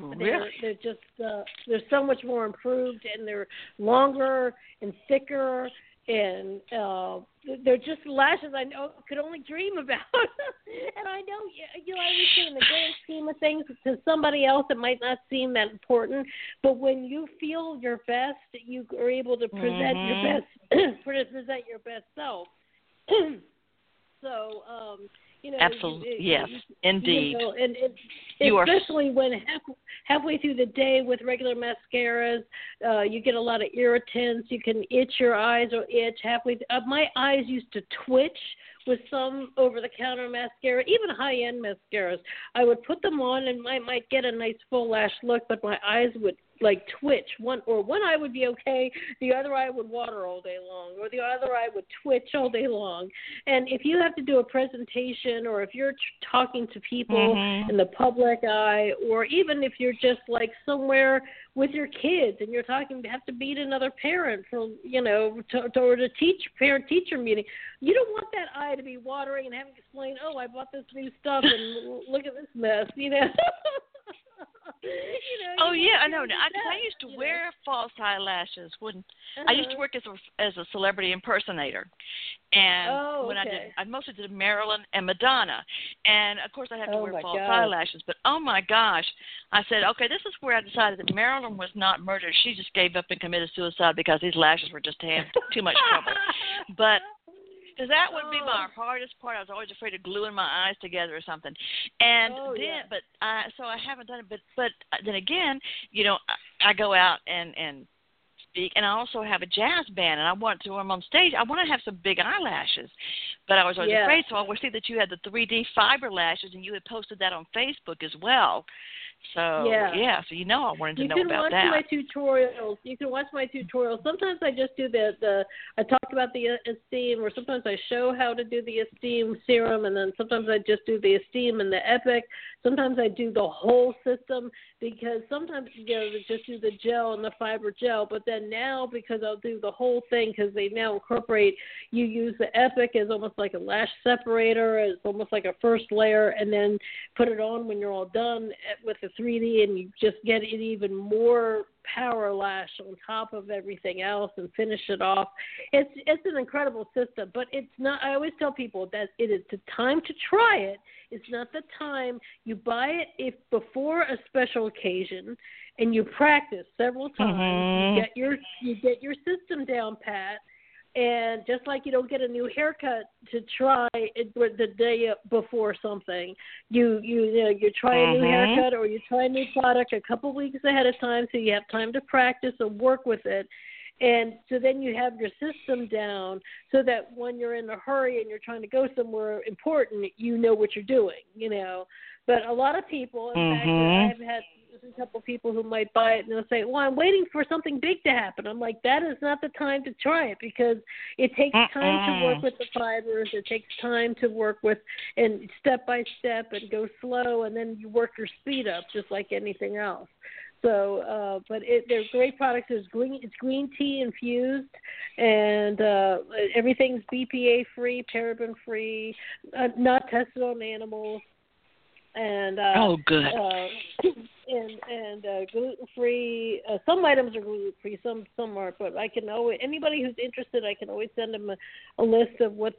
Speaker 4: Oh,
Speaker 5: they're they're just uh, they're so much more improved and they're longer and thicker and uh they're just lashes I know could only dream about. and I know you know I would say in the grand scheme of things to somebody else it might not seem that important, but when you feel your best, you are able to present
Speaker 4: Mhm.
Speaker 5: your best present your best self. so um you know,
Speaker 4: Absolutely. Yes, indeed.
Speaker 5: you know, and, and
Speaker 4: You are-
Speaker 5: especially when half, halfway through the day with regular mascaras, uh, you get a lot of irritants. You can itch your eyes or itch halfway. Th- uh, my eyes used to twitch with some over-the-counter mascara, even high-end mascaras. I would put them on and I might get a nice full lash look, but my eyes would like twitch. One or one eye would be okay, the other eye would water all day long, or the other eye would twitch all day long. And if you have to do a presentation, or if you're t- talking to people
Speaker 4: Mhm.
Speaker 5: in the public eye, or even if you're just like somewhere with your kids and you're talking, have to meet another parent for you know, to, to, or to teach parent teacher meeting, you don't want that eye to be watering and having to explain, oh, I bought this new stuff and look at this mess, you know. you know
Speaker 4: Oh yeah, I know. I, I used to
Speaker 5: you know.
Speaker 4: wear false eyelashes when I used to
Speaker 5: Uh-huh.
Speaker 4: work as a as a celebrity impersonator, and
Speaker 5: Oh,
Speaker 4: when I did. I mostly did Marilyn and Madonna, and of course I had to
Speaker 5: Oh,
Speaker 4: wear false
Speaker 5: God.
Speaker 4: eyelashes. But oh my gosh, I said, okay, this is where I decided that Marilyn was not murdered. She just gave up and committed suicide because these lashes were just having too much trouble. But because that would be my
Speaker 5: Oh.
Speaker 4: hardest part. I was always afraid of gluing my eyes together or something. And
Speaker 5: Oh,
Speaker 4: then,
Speaker 5: yeah.
Speaker 4: but I so I haven't done it. But but then again, you know, I, I go out and and speak, and I also have a jazz band, and I want to when I'm on stage. I want to have some big eyelashes, but I was always
Speaker 5: Yeah.
Speaker 4: afraid. So I would see that you had the 3D fiber lashes, and you had posted that on Facebook as well. So
Speaker 5: Yeah.
Speaker 4: so you know I wanted to
Speaker 5: you
Speaker 4: know
Speaker 5: can
Speaker 4: about
Speaker 5: watch my tutorials. You can watch my tutorials. Sometimes I just do the the I talk about the esteem, or sometimes I show how to do the esteem serum, and then sometimes I just do the esteem and the epic. Sometimes I do the whole system because sometimes you know they just do the gel and the fiber gel, but then now because I'll do the whole thing because they now incorporate you use the epic as almost like a lash separator, it's almost like a first layer, and then put it on when you're all done eh, with the 3D, and you just get it even more power lash on top of everything else and finish it off. It's it's an incredible system, but it's not. I always tell people that it is the time to try it. It's not the time you buy it if before a special occasion, and you practice several times.
Speaker 4: Mhm.
Speaker 5: You get your you get your system down pat. And just like you don't get a new haircut to try it the day before something, you you you, know, you try a new
Speaker 4: Mhm.
Speaker 5: haircut or you try a new product a couple weeks ahead of time, so you have time to practice and work with it. And so then you have your system down so that when you're in a hurry and you're trying to go somewhere important, you know what you're doing, you know. But a lot of people, in fact,
Speaker 4: Mhm.
Speaker 5: I've had a couple people who might buy it and they'll say, "Well, I'm waiting for something big to happen." I'm like, "That is not the time to try it because it takes time to work with the fibers. It takes time to work with and step by step and go slow, and then you work your speed up just like anything else." So, uh, but it, they're great products. It's green, it's green tea infused, and uh, everything's BPA free, paraben free, uh, not tested on animals. And uh,
Speaker 4: oh, good.
Speaker 5: Uh, and and uh, gluten free. Uh, some items are gluten free, some some aren't. But I can always anybody who's interested, I can always send them a, a list of what's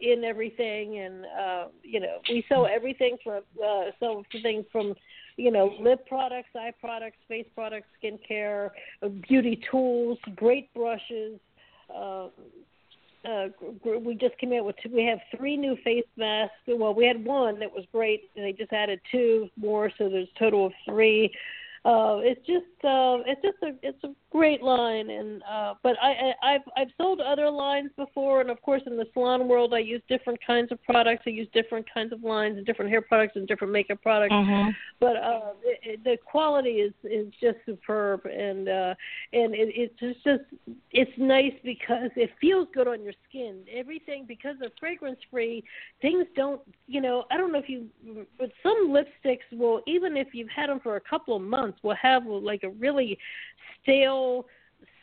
Speaker 5: in everything, and uh, you know we sell everything from uh, sell things from you know lip products, eye products, face products, skincare, uh, beauty tools, great brushes. Uh, uh, we just came out with two, we have three new face masks. Well, we had one that was great, and they just added two more, so there's a total of three uh, it's just uh, it's just a it's a great line, and uh, but I, I I've I've sold other lines before, and of course in the salon world I use different kinds of products. I use different kinds of lines and different hair products and different makeup products.
Speaker 4: Mm-hmm.
Speaker 5: But uh, it, it, the quality is is just superb, and uh, and it, it's just, just it's nice because it feels good on your skin. Everything because of fragrance free, things don't you know I don't know if you but some lipsticks will even if you've had them for a couple of months will have like a really stale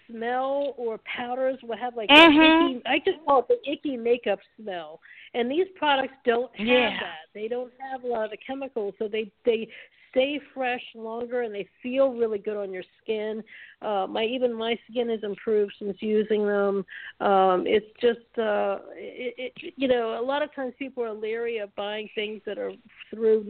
Speaker 5: smell or powders will have like
Speaker 4: mm-hmm.
Speaker 5: icky, I just call it the icky makeup smell. And these products don't have
Speaker 4: yeah.
Speaker 5: that. They don't have a lot of the chemicals, so they they stay fresh longer and they feel really good on your skin. Uh, my even my skin has improved since using them. Um, it's just uh, it, it, you know a lot of times people are leery of buying things that are through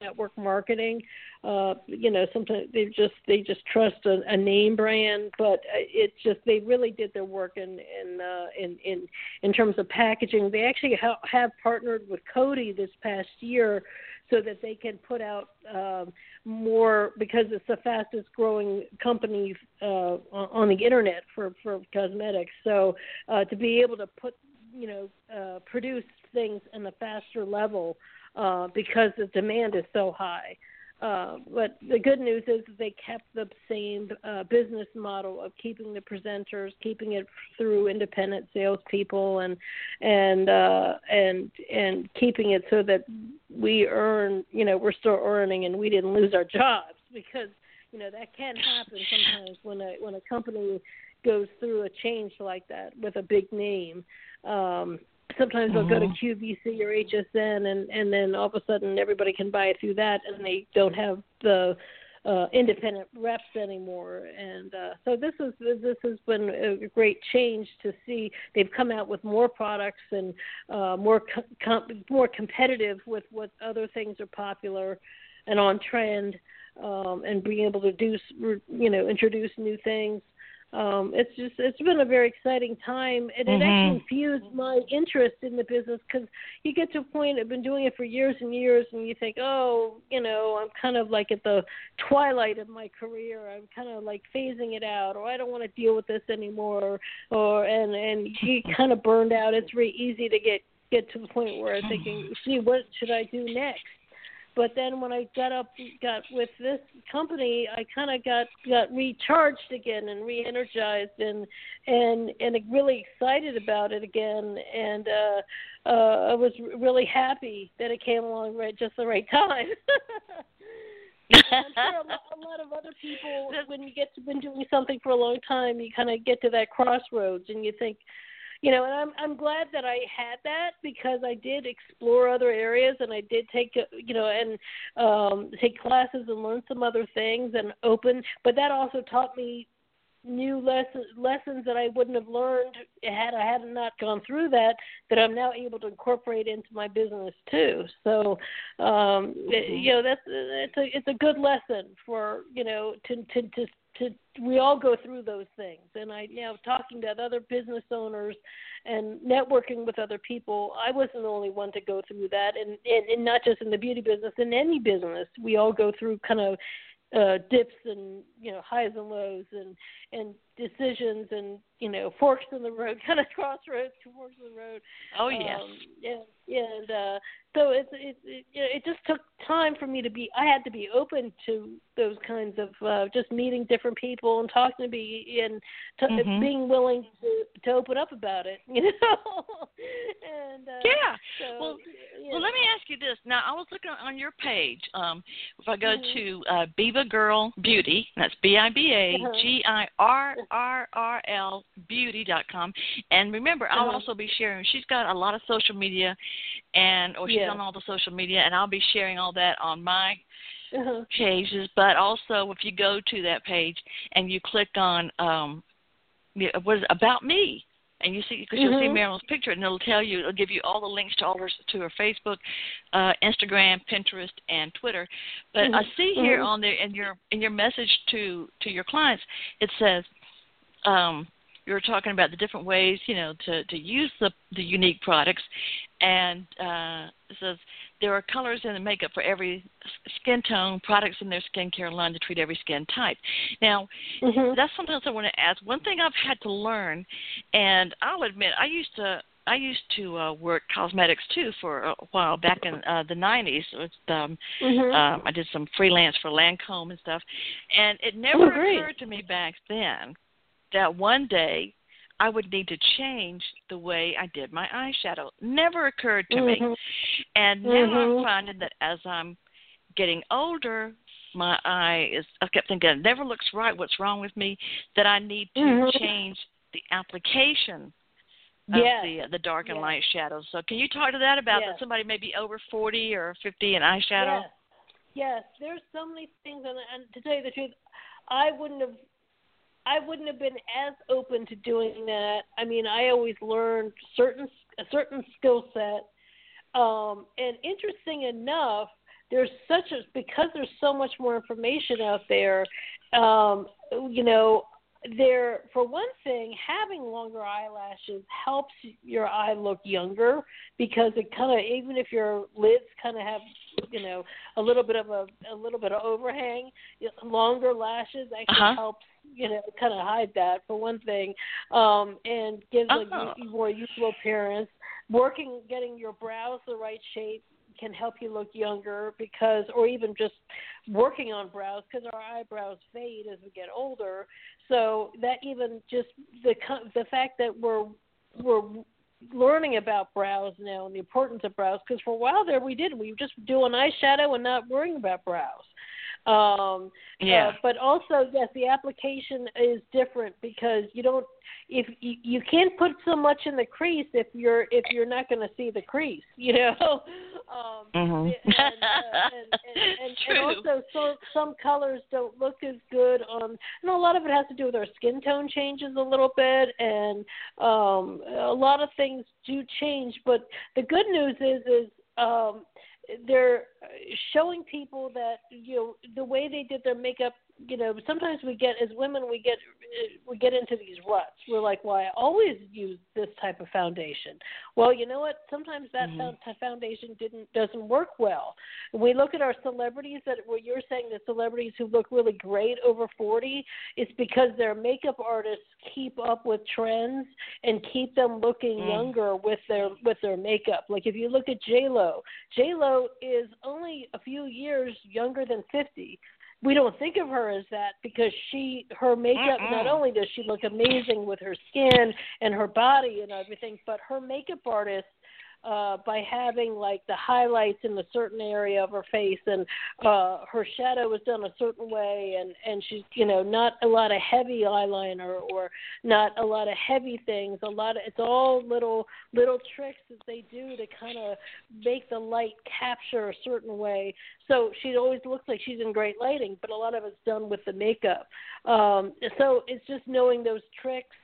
Speaker 5: network marketing. Uh, you know, sometimes they just they just trust a, a name brand, but it's just they really did their work in in uh, in, in in terms of packaging. They actually ha- have partnered with Coty this past year so that they can put out um, more because it's the fastest growing company uh, on the internet for for cosmetics. So uh, to be able to put you know uh, produce things in a faster level uh, because the demand is so high. Uh, but the good news is they kept the same uh, business model of keeping the presenters, keeping it through independent salespeople, and and uh, and and keeping it so that we earn, you know, we're still earning, and we didn't lose our jobs because you know that can happen sometimes when a when a company goes through a change like that with a big name. Um, sometimes they'll go to
Speaker 4: Mm-hmm.
Speaker 5: QVC or HSN, and and then all of a sudden everybody can buy it through that, and they don't have the uh, independent reps anymore. And uh, so this is this has been a great change to see. They've come out with more products and uh, more com- more competitive with what other things are popular and on trend, um, and being able to do you know introduce new things um, it's just it's been a very exciting time, and it
Speaker 4: Mhm.
Speaker 5: actually infused my interest in the business because you get to a point. I've been doing it for years and years, and you think, oh, you know, I'm kind of like at the twilight of my career. I'm kind of like phasing it out, or I don't want to deal with this anymore, or and and you kind of burned out. It's very easy to get get to the point where I'm thinking, see, what should I do next? But then when I got up, got with this company, I kind of got got recharged again and re-energized and and and really excited about it again. And uh, uh, I was really happy that it came along right just the right time. I'm sure a lot, a lot of other people, when you get to been doing something for a long time, you kind of get to that crossroads and you think, you know, and I'm I'm glad that I had that because I did explore other areas and I did take uh, you know and um take classes and learn some other things and open, but that also taught me new lessons lessons that I wouldn't have learned had I had not gone through that that I'm now able to incorporate into my business too. So um mm-hmm. you know that's it's a it's a good lesson for you know to to to to we all go through those things. And i you know talking to other business owners and networking with other people i wasn't the only one to go through that. And and, and not just in the beauty business in any business we all go through kind of uh dips and you know highs and lows and and decisions and you know forks in the road kind of crossroads to forks in the road
Speaker 4: oh yes
Speaker 5: um, yeah yeah and uh so it's it, it you know, it just took time for me to be i had to be open to those kinds of uh just meeting different people and talking to me and to,
Speaker 4: mm-hmm.
Speaker 5: being willing to to open up about it you know and uh,
Speaker 4: Yeah.
Speaker 5: So,
Speaker 4: Well, Well,
Speaker 5: know.
Speaker 4: let me ask you this. Now, I was looking on your page. Um, if I go
Speaker 5: Mhm.
Speaker 4: to uh, Biba Girl Beauty, that's B I B A. G I R R R L Beauty dot com, and remember, I'll
Speaker 5: Uh-huh.
Speaker 4: also be sharing. She's got a lot of social media, and or she's
Speaker 5: Yeah.
Speaker 4: on all the social media, and I'll be sharing all that on my
Speaker 5: Uh-huh.
Speaker 4: pages. But also, if you go to that page and you click on um, what is it, about me, and you see because you'll see
Speaker 5: Mhm.
Speaker 4: Marilyn's picture, and it'll tell you, it'll give you all the links to all her to her Facebook, uh, Instagram, Pinterest, and Twitter. But I
Speaker 5: Mhm.
Speaker 4: see here
Speaker 5: Mhm.
Speaker 4: on there in your in your message to to your clients, it says. Um, you were talking about the different ways, you know, to, to use the the Younique products, and uh, it says there are colors in the makeup for every skin tone, products in their skincare line to treat every skin type. Now,
Speaker 5: Mhm.
Speaker 4: that's something else I want to ask. One thing I've had to learn, and I'll admit, I used to I used to uh, work cosmetics too for a while back in uh, the '90s. With, um,
Speaker 5: Mhm.
Speaker 4: um, I did some freelance for Lancome and stuff, and it never
Speaker 5: Oh,
Speaker 4: occurred to me back then that one day I would need to change the way I did my eyeshadow. Never occurred to me.
Speaker 5: Mhm.
Speaker 4: And now
Speaker 5: Mhm.
Speaker 4: I'm finding that as I'm getting older, my eye is. I kept thinking, it never looks right. What's wrong with me? That I need to
Speaker 5: Mhm.
Speaker 4: change the application of
Speaker 5: Yes.
Speaker 4: the the dark and
Speaker 5: Yes.
Speaker 4: light shadows. So, can you talk to that about
Speaker 5: Yes.
Speaker 4: that? Somebody maybe over forty or fifty in eyeshadow.
Speaker 5: Yes. Yes, there's so many things, and, and to tell you the truth, I wouldn't have, I wouldn't have been as open to doing that. I mean, I always learned certain a certain skill set, um, and interesting enough, there's such a because there's so much more information out there. Um, you know, there for one thing, having longer eyelashes helps your eye look younger because it kind of even if your lids kind of have you know a little bit of a a little bit of overhang longer lashes actually
Speaker 4: Uh-huh.
Speaker 5: helps you know kind of hide that for one thing um and gives
Speaker 4: Oh.
Speaker 5: a more youthful appearance working getting your brows the right shape can help you look younger because or even just working on brows because our eyebrows fade as we get older. So that even just the the fact that we're we're learning about brows now and the importance of brows because for a while there we did we just doing eyeshadow and not worrying about brows um
Speaker 4: Yeah.
Speaker 5: uh, but also yes the application is different because you don't if you, you can't put so much in the crease if you're if you're not going to see the crease you know um
Speaker 4: Mhm.
Speaker 5: and, uh, and, and, and also so some colors don't look as good on and a lot of it has to do with our skin tone changes a little bit and um a lot of things do change but the good news is is um they're showing people that you know the way they did their makeup you know sometimes we get as women we get we get into these ruts. We're like well i always use this type of foundation. Well you know what? Sometimes that
Speaker 4: Mhm.
Speaker 5: found- foundation didn't doesn't work well. We look at our celebrities that what you're saying the celebrities who look really great over 40 it's because their makeup artists keep up with trends and keep them looking
Speaker 4: Mm.
Speaker 5: younger with their with their makeup. Like if you look at j lo j lo is only a few years younger than 50 we don't think of her as that because she her makeup not
Speaker 4: Mm-mm.
Speaker 5: only does she look amazing with her skin and her body and everything but her makeup artist uh by having like the highlights in a certain area of her face and uh her shadow is done a certain way and and she's you know not a lot of heavy eyeliner or not a lot of heavy things. A lot of it's all little little tricks that they do to kind of make the light capture a certain way. So she always looks like she's in great lighting but a lot of it's done with the makeup. Um so it's just knowing those tricks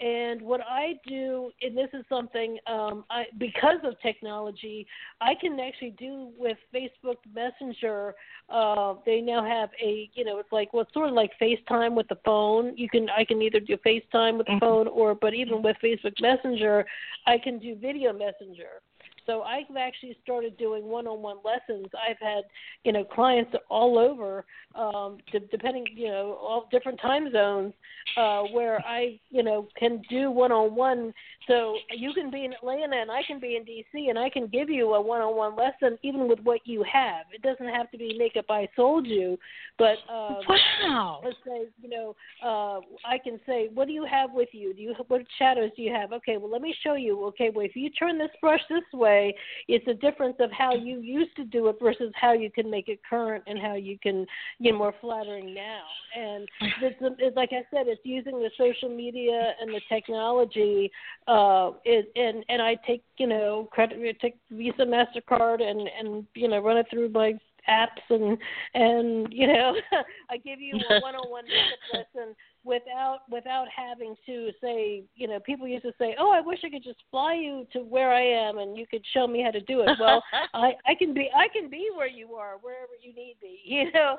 Speaker 5: and what I do, and this is something um, I, because of technology, I can actually do with Facebook Messenger. Uh, they now have a, you know, it's like well, it's sort of like FaceTime with the phone. You can, I can either do FaceTime with the
Speaker 4: Mhm.
Speaker 5: phone, or but even with Facebook Messenger, I can do video messenger. So I've actually started doing one-on-one lessons. I've had, you know, clients all over, um, de- depending, you know, all different time zones, uh, where I, you know, can do one-on-one. So you can be in Atlanta and I can be in DC, and I can give you a one-on-one lesson even with what you have. It doesn't have to be makeup I sold you, but um,
Speaker 4: wow.
Speaker 5: let's say, you know, uh, I can say, what do you have with you? Do you what shadows do you have? Okay, well, let me show you. Okay, well, if you turn this brush this way, it's a difference of how you used to do it versus how you can make it current and how you can get more flattering now. And it's, it's like I said, it's using the social media and the technology. Uh, it, and and I take you know credit, take Visa, Mastercard, and and you know run it through my apps and and you know I give you a one-on-one lesson without without having to say you know people used to say oh I wish I could just fly you to where I am and you could show me how to do it. Well I I can be I can be where you are wherever you need me you know?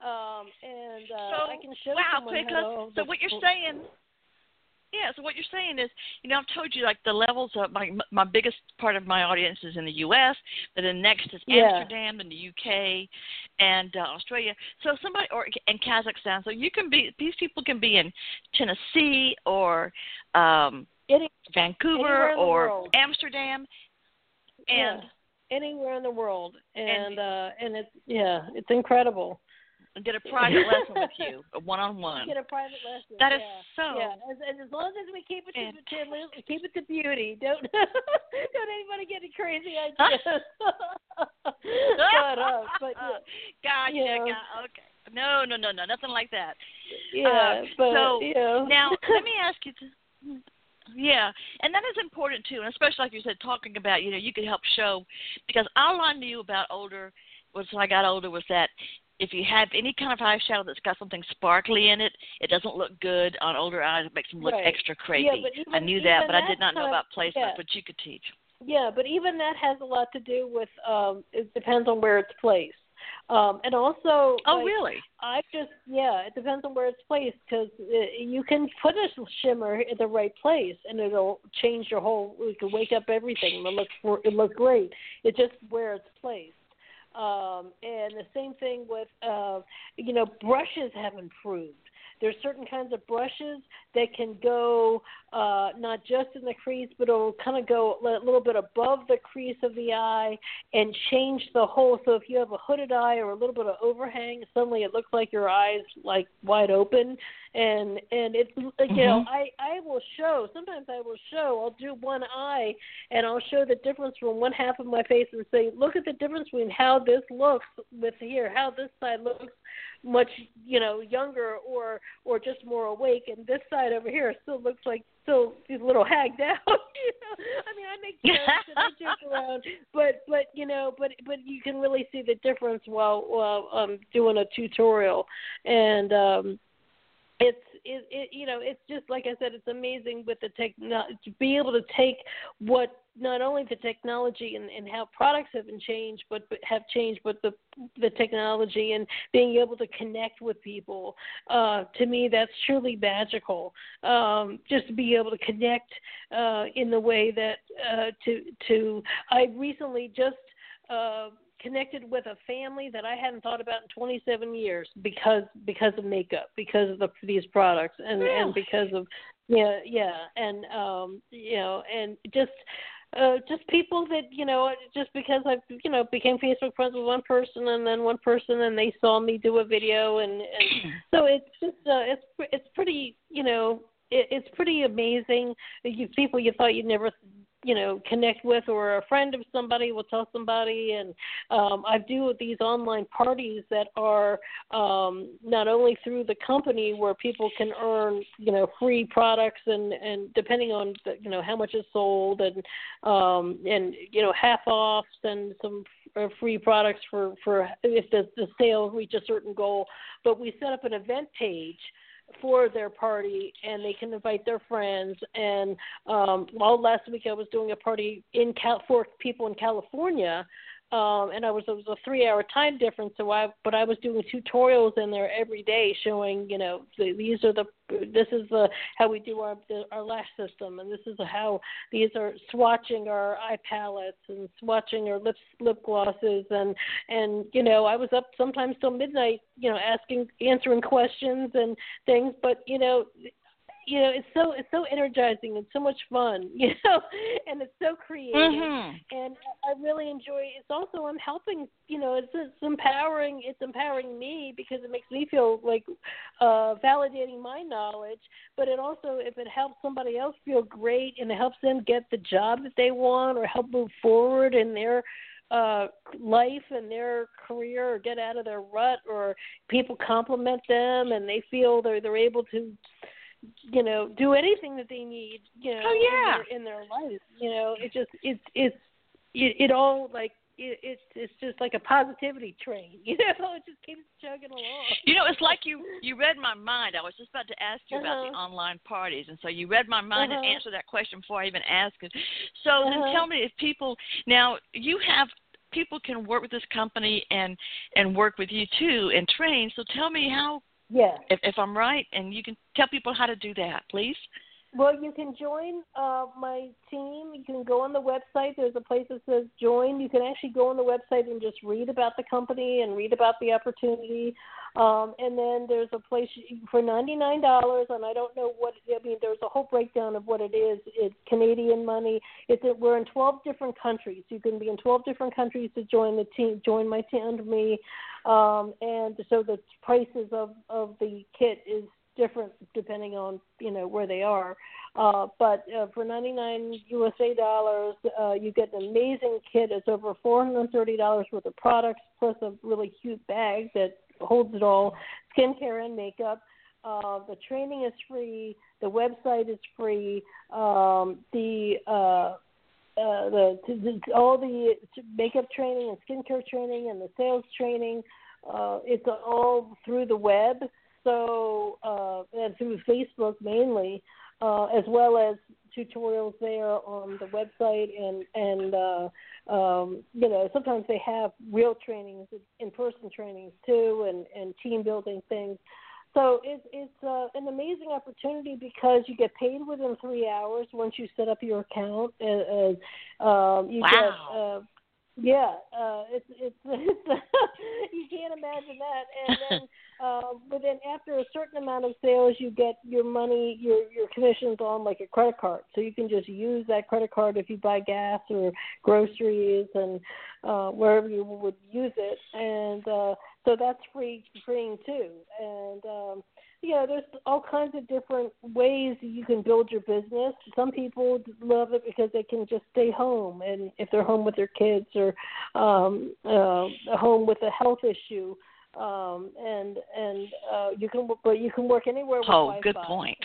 Speaker 5: Um and uh
Speaker 4: so,
Speaker 5: I can show
Speaker 4: wow,
Speaker 5: someone
Speaker 4: because,
Speaker 5: how
Speaker 4: so what you're saying yeah, so what you're saying is, you know, I've told you like the levels of my my biggest part of my audience is in the U.S., but then next is
Speaker 5: Yeah.
Speaker 4: Amsterdam and the U.K. and uh, Australia. So somebody or and Kazakhstan. So you can be these people can be in Tennessee or um,
Speaker 5: any
Speaker 4: Vancouver
Speaker 5: in
Speaker 4: or. Amsterdam, and
Speaker 5: yeah, anywhere in the world and
Speaker 4: And-
Speaker 5: uh and it's yeah it's incredible
Speaker 4: get a private lesson with you, a one-on-one.
Speaker 5: get a private lesson
Speaker 4: That is
Speaker 5: yeah.
Speaker 4: so.
Speaker 5: Yeah, as, as long as we keep it to, to keep it to beauty, don't don't anybody get any crazy ideas. but uh, but
Speaker 4: gotcha,
Speaker 5: yeah.
Speaker 4: got- okay. No, no, no, no, nothing like that.
Speaker 5: yeah, but
Speaker 4: so,
Speaker 5: yeah.
Speaker 4: Now, let me ask you. To, yeah, and that is important too, and especially like you said, talking about you know you could help show because all I knew about older was when I got older was that if you have any kind of eyeshadow that's got something sparkly in it, it doesn't look good on older eyes. It makes them look
Speaker 5: Right.
Speaker 4: extra crazy.
Speaker 5: Yeah, even,
Speaker 4: I knew that, but I did not know about placement.
Speaker 5: yeah.
Speaker 4: But you could teach.
Speaker 5: Yeah, but even that has a lot to do with um it depends on where it's placed. Um and also
Speaker 4: Oh,
Speaker 5: like,
Speaker 4: really?
Speaker 5: I just yeah, it depends on where it's placed because you can put a shimmer in the right place and it'll change your whole. It can wake up everything. It looks for it looks great. It's just where it's placed. Um, and the same thing with uh, you know brushes have improved. There's certain kinds of brushes that can go uh, not just in the crease, but it'll kind of go a little bit above the crease of the eye and change the whole. So if you have a hooded eye or a little bit of overhang, suddenly it looks like your eyes like wide open. And and it's like you know
Speaker 4: Mhm.
Speaker 5: I I will show. Sometimes I will show. I'll do one eye and I'll show the difference from one half of my face and say, look at the difference between how this looks with here, how this side looks much you know younger or or just more awake and this side over here still looks like still a little hagged out you know i mean i make jokes and i joke around but but you know but but you can really see the difference while while um doing a tutorial and um it's it, it you know it's just like I said it's amazing with the techno to be able to take what not only the technology and, and how products have been changed but, but have changed but the the technology and being able to connect with people uh to me that's truly magical. Um just to be able to connect uh in the way that uh to to I recently just uh connected with a family that I hadn't thought about in 27 years because because of makeup, because of the, these products, and
Speaker 4: Really?
Speaker 5: and because of yeah yeah and um you know and just uh just people that you know just because I you know became Facebook friends with one person and then one person and they saw me do a video and and so it's just uh, it's it's pretty you know it, it's pretty amazing you people you thought you'd never you know connect with or a friend of somebody will tell somebody. And um I do these online parties that are um not only through the company where people can earn you know free products and and depending on the, you know how much is sold and um and you know half offs and some uh, free products for for if the the sales reach a certain goal. But we set up an event page for their party and they can invite their friends. And um well last week I was doing a party in Cal- for people in California um, and I was it was a three hour time difference. So I but I was doing tutorials in there every day, showing you know the, these are the this is the how we do our the, our lash system, and this is how these are swatching our eye palettes and swatching our lips lip glosses, and and you know I was up sometimes till midnight, you know, asking answering questions and things, but you know you know it's so it's so energizing and so much fun you know and it's so creative
Speaker 4: mm-hmm.
Speaker 5: and i really enjoy it's also i'm helping you know it's it's empowering it's empowering me because it makes me feel like uh validating my knowledge but it also if it helps somebody else feel great and it helps them get the job that they want or help move forward in their uh life and their career or get out of their rut or people compliment them and they feel they're they're able to you know do anything that they need you know
Speaker 4: oh, yeah.
Speaker 5: in, their, in their life you know it just it's it's it, it all like it, it's it's just like a positivity train you know it just keeps chugging along
Speaker 4: you know it's like you you read my mind i was just about to ask you
Speaker 5: uh-huh.
Speaker 4: about the online parties and so you read my mind
Speaker 5: uh-huh.
Speaker 4: and answered that question before i even asked it so
Speaker 5: uh-huh.
Speaker 4: then tell me if people now you have people can work with this company and and work with you too and train so tell me how
Speaker 5: yeah.
Speaker 4: If, if I'm right, and you can tell people how to do that, please.
Speaker 5: Well, you can join uh, my team. You can go on the website. There's a place that says join. You can actually go on the website and just read about the company and read about the opportunity. Um, and then there's a place for $99, and I don't know what, I mean, there's a whole breakdown of what it is. It's Canadian money. It's We're in 12 different countries. You can be in 12 different countries to join the team, join my team under me. Um, and so the prices of, of the kit is different depending on you know where they are. Uh, but uh, for 99 USA dollars, uh, you get an amazing kit. It's over 430 dollars worth of products plus a really cute bag that holds it all, skincare and makeup. Uh, the training is free. The website is free. Um, the uh, uh, the, the all the makeup training and skincare training and the sales training. Uh, it's all through the web so uh, and through Facebook mainly, uh, as well as tutorials there on the website and and uh, um, you know sometimes they have real trainings, in person trainings too, and and team building things. So it's it's uh, an amazing opportunity because you get paid within three hours once you set up your account. Uh, um, you
Speaker 4: wow.
Speaker 5: Yeah, uh, it's it's, it's you can't imagine that. And then uh, but then after a certain amount of sales, you get your money, your your commissions on like a credit card. So you can just use that credit card if you buy gas or groceries and uh, wherever you would use it. And uh, so that's free freeing too. And um, yeah, there's all kinds of different ways you can build your business. Some people love it because they can just stay home, and if they're home with their kids or um, uh, home with a health issue, um, and and uh, you can but you can work anywhere. With
Speaker 4: oh,
Speaker 5: Wi-Fi.
Speaker 4: good point.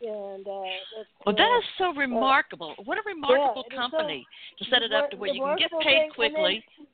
Speaker 5: And uh, that's,
Speaker 4: well, that
Speaker 5: uh,
Speaker 4: so remarkable. Uh, what a remarkable
Speaker 5: yeah,
Speaker 4: company
Speaker 5: so,
Speaker 4: to set it up to where you can get paid quickly.
Speaker 5: Then,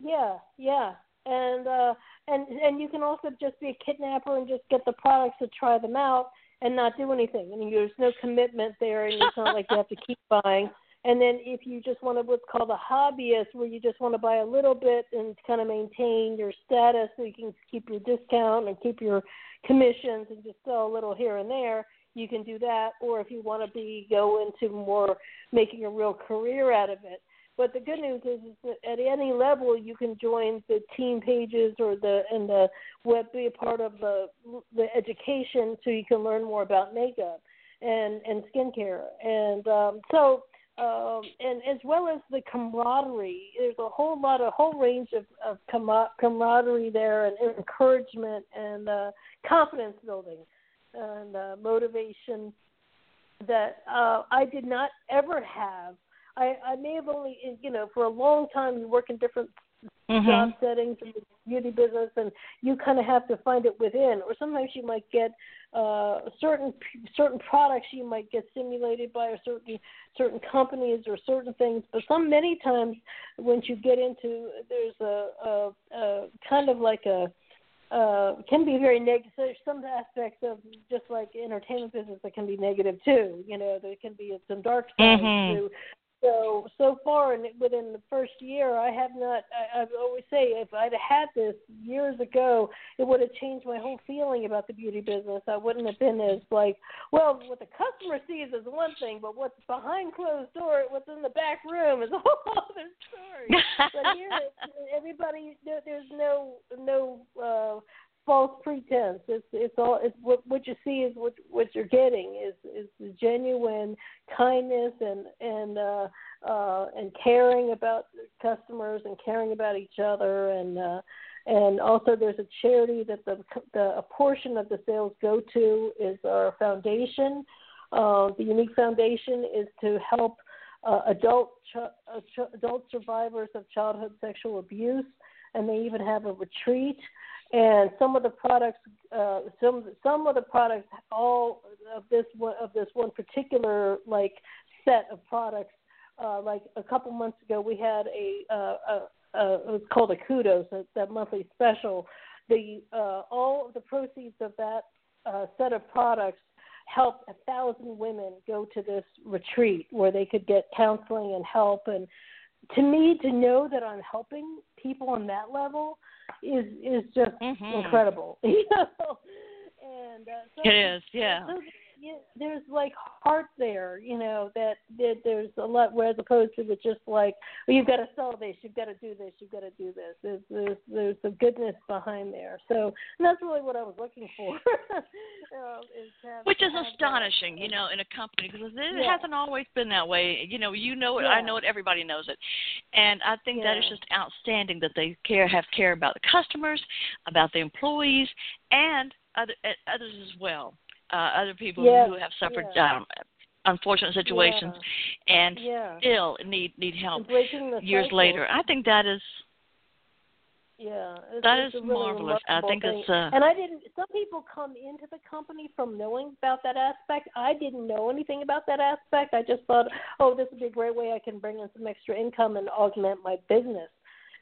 Speaker 5: yeah, yeah, and uh, and and you can also just be a kitnapper and just get the products to try them out and not do anything. I mean, there's no commitment there, and it's not like you have to keep buying. And then if you just want to what's called a hobbyist, where you just want to buy a little bit and kind of maintain your status, so you can keep your discount and keep your commissions and just sell a little here and there, you can do that. Or if you want to be go into more making a real career out of it, but the good news is, is that at any level you can join the team pages or the and the web be a part of the the education so you can learn more about makeup and and skincare and um, so um, and as well as the camaraderie. There's a whole lot, a whole range of, of camaraderie there, and encouragement, and uh, confidence building, and uh, motivation that uh, I did not ever have I, I may have only, you know, for a long time you work in different
Speaker 4: mm-hmm.
Speaker 5: job settings in the beauty business, and you kind of have to find it within. Or sometimes you might get uh, certain certain products you might get stimulated by, or certain certain companies or certain things. But some many times, once you get into, there's a, a, a kind of like a uh, can be very negative. There's some aspects of just like entertainment business that can be negative too. You know, there can be some dark sides
Speaker 4: mm-hmm.
Speaker 5: to So so far, and within the first year, I have not. I, I always say, if I'd had this years ago, it would have changed my whole feeling about the beauty business. I wouldn't have been as like, well, what the customer sees is one thing, but what's behind closed door, what's in the back room, is a whole other story. but here, everybody, there, there's no no. uh false pretense. It's it's all it's what what you see is what what you're getting is is the genuine kindness and and uh uh and caring about customers and caring about each other and uh and also there's a charity that the the a portion of the sales go to is our foundation. Uh, the Younique foundation is to help uh, adult ch- uh, adult survivors of childhood sexual abuse, and they even have a retreat and some of the products, uh, some some of the products, all of this one of this one particular like set of products. Uh, like a couple months ago, we had a, uh, a, a it was called a kudos, that monthly special. The uh, all of the proceeds of that uh, set of products helped a thousand women go to this retreat where they could get counseling and help. And to me, to know that I'm helping people on that level is is just
Speaker 4: mm-hmm.
Speaker 5: incredible. You know, and uh, so
Speaker 4: it is, yeah.
Speaker 5: There's like heart there, you know, that, that there's a lot where as opposed to it's just like, well, you've got to sell this, you've got to do this, you've got to do this. There's there's there's a goodness behind there. So that's really what I was looking for. um, is have,
Speaker 4: Which is astonishing,
Speaker 5: that.
Speaker 4: you know, in a company because it
Speaker 5: yeah.
Speaker 4: hasn't always been that way. You know, you know it,
Speaker 5: yeah.
Speaker 4: I know it, everybody knows it, and I think
Speaker 5: yeah.
Speaker 4: that is just outstanding that they care have care about the customers, about the employees, and other, others as well uh, other people
Speaker 5: yes,
Speaker 4: who have suffered
Speaker 5: yeah.
Speaker 4: um, unfortunate situations
Speaker 5: yeah.
Speaker 4: and
Speaker 5: yeah.
Speaker 4: still need need help years
Speaker 5: cycle.
Speaker 4: later. I think that is
Speaker 5: yeah, it's,
Speaker 4: that
Speaker 5: it's
Speaker 4: is
Speaker 5: really
Speaker 4: marvelous. I think
Speaker 5: thing.
Speaker 4: it's uh,
Speaker 5: and I didn't. Some people come into the company from knowing about that aspect. I didn't know anything about that aspect. I just thought, oh, this would be a great way I can bring in some extra income and augment my business.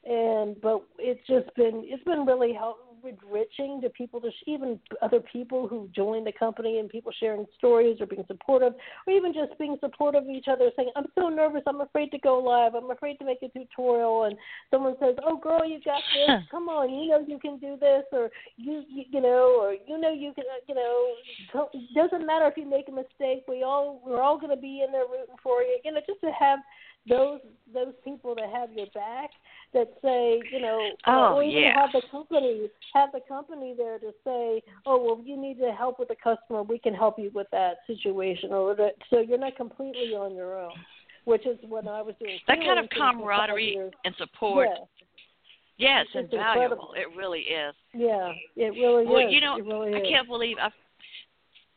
Speaker 5: And but it's just been it's been really help, enriching to people to even other people who join the company and people sharing stories or being supportive or even just being supportive of each other saying i'm so nervous. I'm afraid to go live. I'm afraid to make a tutorial. And someone says oh girl you got this. Come on. You know you can do this or you you, you know or you know you can uh, you know it doesn't matter if you make a mistake. We all we're all going to be in there rooting for you. You know just to have those those people that have your back that say, you know,
Speaker 4: oh,
Speaker 5: or even
Speaker 4: yeah.
Speaker 5: have the company have the company there to say, oh well, you need to help with the customer, we can help you with that situation, or that, so you're not completely on your own, which is what I was doing.
Speaker 4: That kind of camaraderie and support.
Speaker 5: Yeah.
Speaker 4: Yes,
Speaker 5: it's
Speaker 4: invaluable.
Speaker 5: incredible.
Speaker 4: It really is.
Speaker 5: Yeah, it really
Speaker 4: well,
Speaker 5: is.
Speaker 4: Well, you know,
Speaker 5: really
Speaker 4: I can't believe I've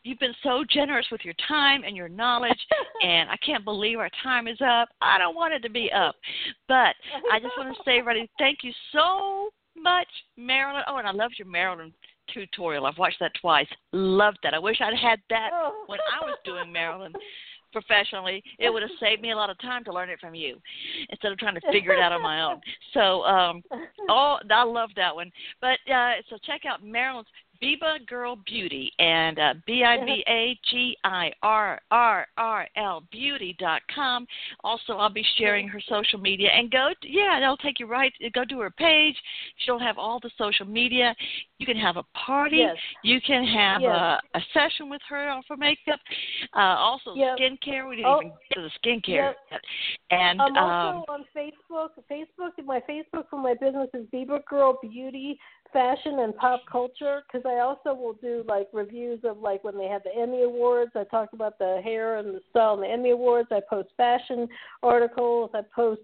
Speaker 4: you've been so generous with your time and your knowledge and I can't believe our time is up. I don't want it to be up. But I just want to say everybody thank you so much, Marilyn. Oh, and I loved your Marilyn tutorial. I've watched that twice. Loved that. I wish I'd had that
Speaker 5: Oh.
Speaker 4: when I was doing Marilyn professionally. It would have saved me a lot of time to learn it from you instead of trying to figure it out on my own. So, um oh, I love that one. But uh so check out Marilyn's Biba Girl Beauty and uh, B I B A G I R R R L Beauty dot com. Also, I'll be sharing her social media and go. To, yeah, that'll take you right. Go to her page. She'll have all the social media. You can have a party.
Speaker 5: Yes.
Speaker 4: You can have
Speaker 5: Yes.
Speaker 4: a, a session with her for makeup. Uh, also,
Speaker 5: Yep.
Speaker 4: skincare. We didn't
Speaker 5: Oh.
Speaker 4: even get to the skincare
Speaker 5: Yep.
Speaker 4: yet. And
Speaker 5: I'm
Speaker 4: um,
Speaker 5: also on Facebook. Facebook, my Facebook for my business is Biba Girl Beauty, Fashion, and Pop Culture. Because I also will do like reviews of like when they have the Emmy Awards. I talk about the hair and the style and the Emmy Awards. I post fashion articles. I post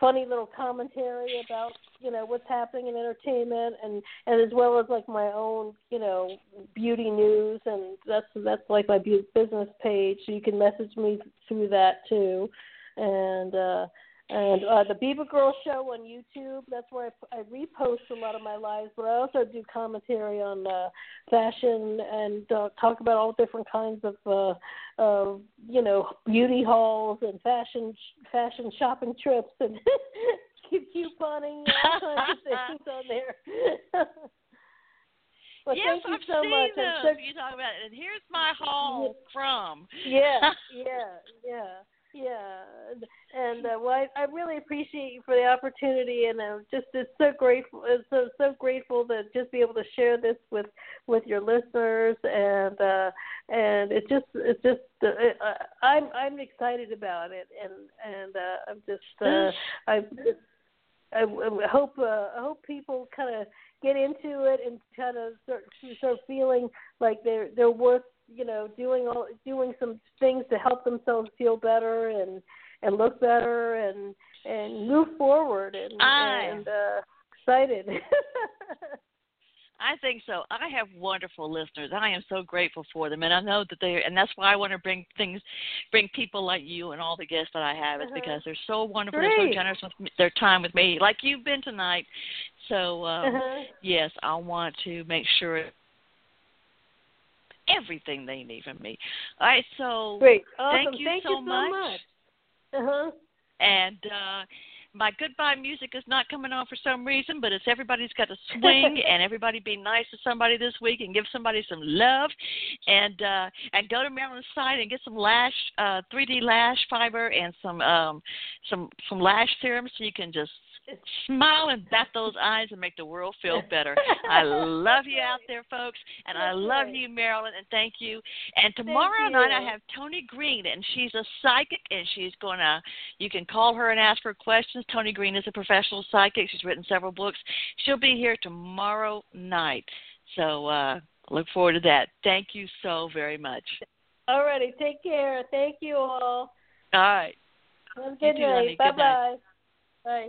Speaker 5: funny little commentary about you know what's happening in entertainment and and as well as like my own you know beauty news and that's that's like my bu- business page so you can message me through that too and uh and uh the Biba Girl show on YouTube that's where I, I repost a lot of my lives but I also do commentary on uh fashion and uh, talk about all different kinds of uh uh you know beauty hauls and fashion fashion shopping trips and keep couponing all kinds of things on there Well,
Speaker 4: yes,
Speaker 5: thank you
Speaker 4: I've
Speaker 5: so
Speaker 4: seen
Speaker 5: much.
Speaker 4: those.
Speaker 5: So
Speaker 4: You talk about it. And here's my haul from.
Speaker 5: yeah, yeah, yeah, yeah. And well, I, I really appreciate you for the opportunity, and I'm just it's so grateful. It's so so grateful to just be able to share this with with your listeners, and uh, and it's just it's just uh, I'm I'm excited about it, and and uh, I'm just uh, I I, I hope uh, I hope people kind of get into it and kind of start start feeling like they're they're worth you know doing all doing some things to help themselves feel better and and look better and and move forward and
Speaker 4: I,
Speaker 5: and uh excited
Speaker 4: I think so. I have wonderful listeners. I am so grateful for them, and I know that they and that's why I want to bring things, bring people like you and all the guests that I have. Is
Speaker 5: Uh-huh.
Speaker 4: because they're so wonderful. They're so generous with me, their time with me, like you've been tonight. So um,
Speaker 5: uh-huh.
Speaker 4: yes, I want to make sure everything they need from me. All right, so
Speaker 5: great. awesome.
Speaker 4: thank you
Speaker 5: thank
Speaker 4: so
Speaker 5: you so
Speaker 4: much.
Speaker 5: much. Uh-huh.
Speaker 4: And uh my goodbye music is not coming on for some reason, but it's everybody's got to swing and everybody be nice to somebody this week and give somebody some love. And uh and go to Marilyn's site and get some lash uh 3D lash fiber and some um some some lash serum so you can just smile and bat those eyes and make the world feel better. I love you out there folks and I love you Marilyn and thank you. And tomorrow night I have Tony Green and she's a psychic and she's going to you can call her and ask her questions. Tony Green is a professional psychic. She's written several books. She'll be here tomorrow night. So uh look forward to that. Thank you so very much.
Speaker 5: Alrighty, take care thank you all
Speaker 4: All right.
Speaker 5: have a good
Speaker 4: too, honey.
Speaker 5: night bye
Speaker 4: Good night.
Speaker 5: bye bye
Speaker 4: Bye.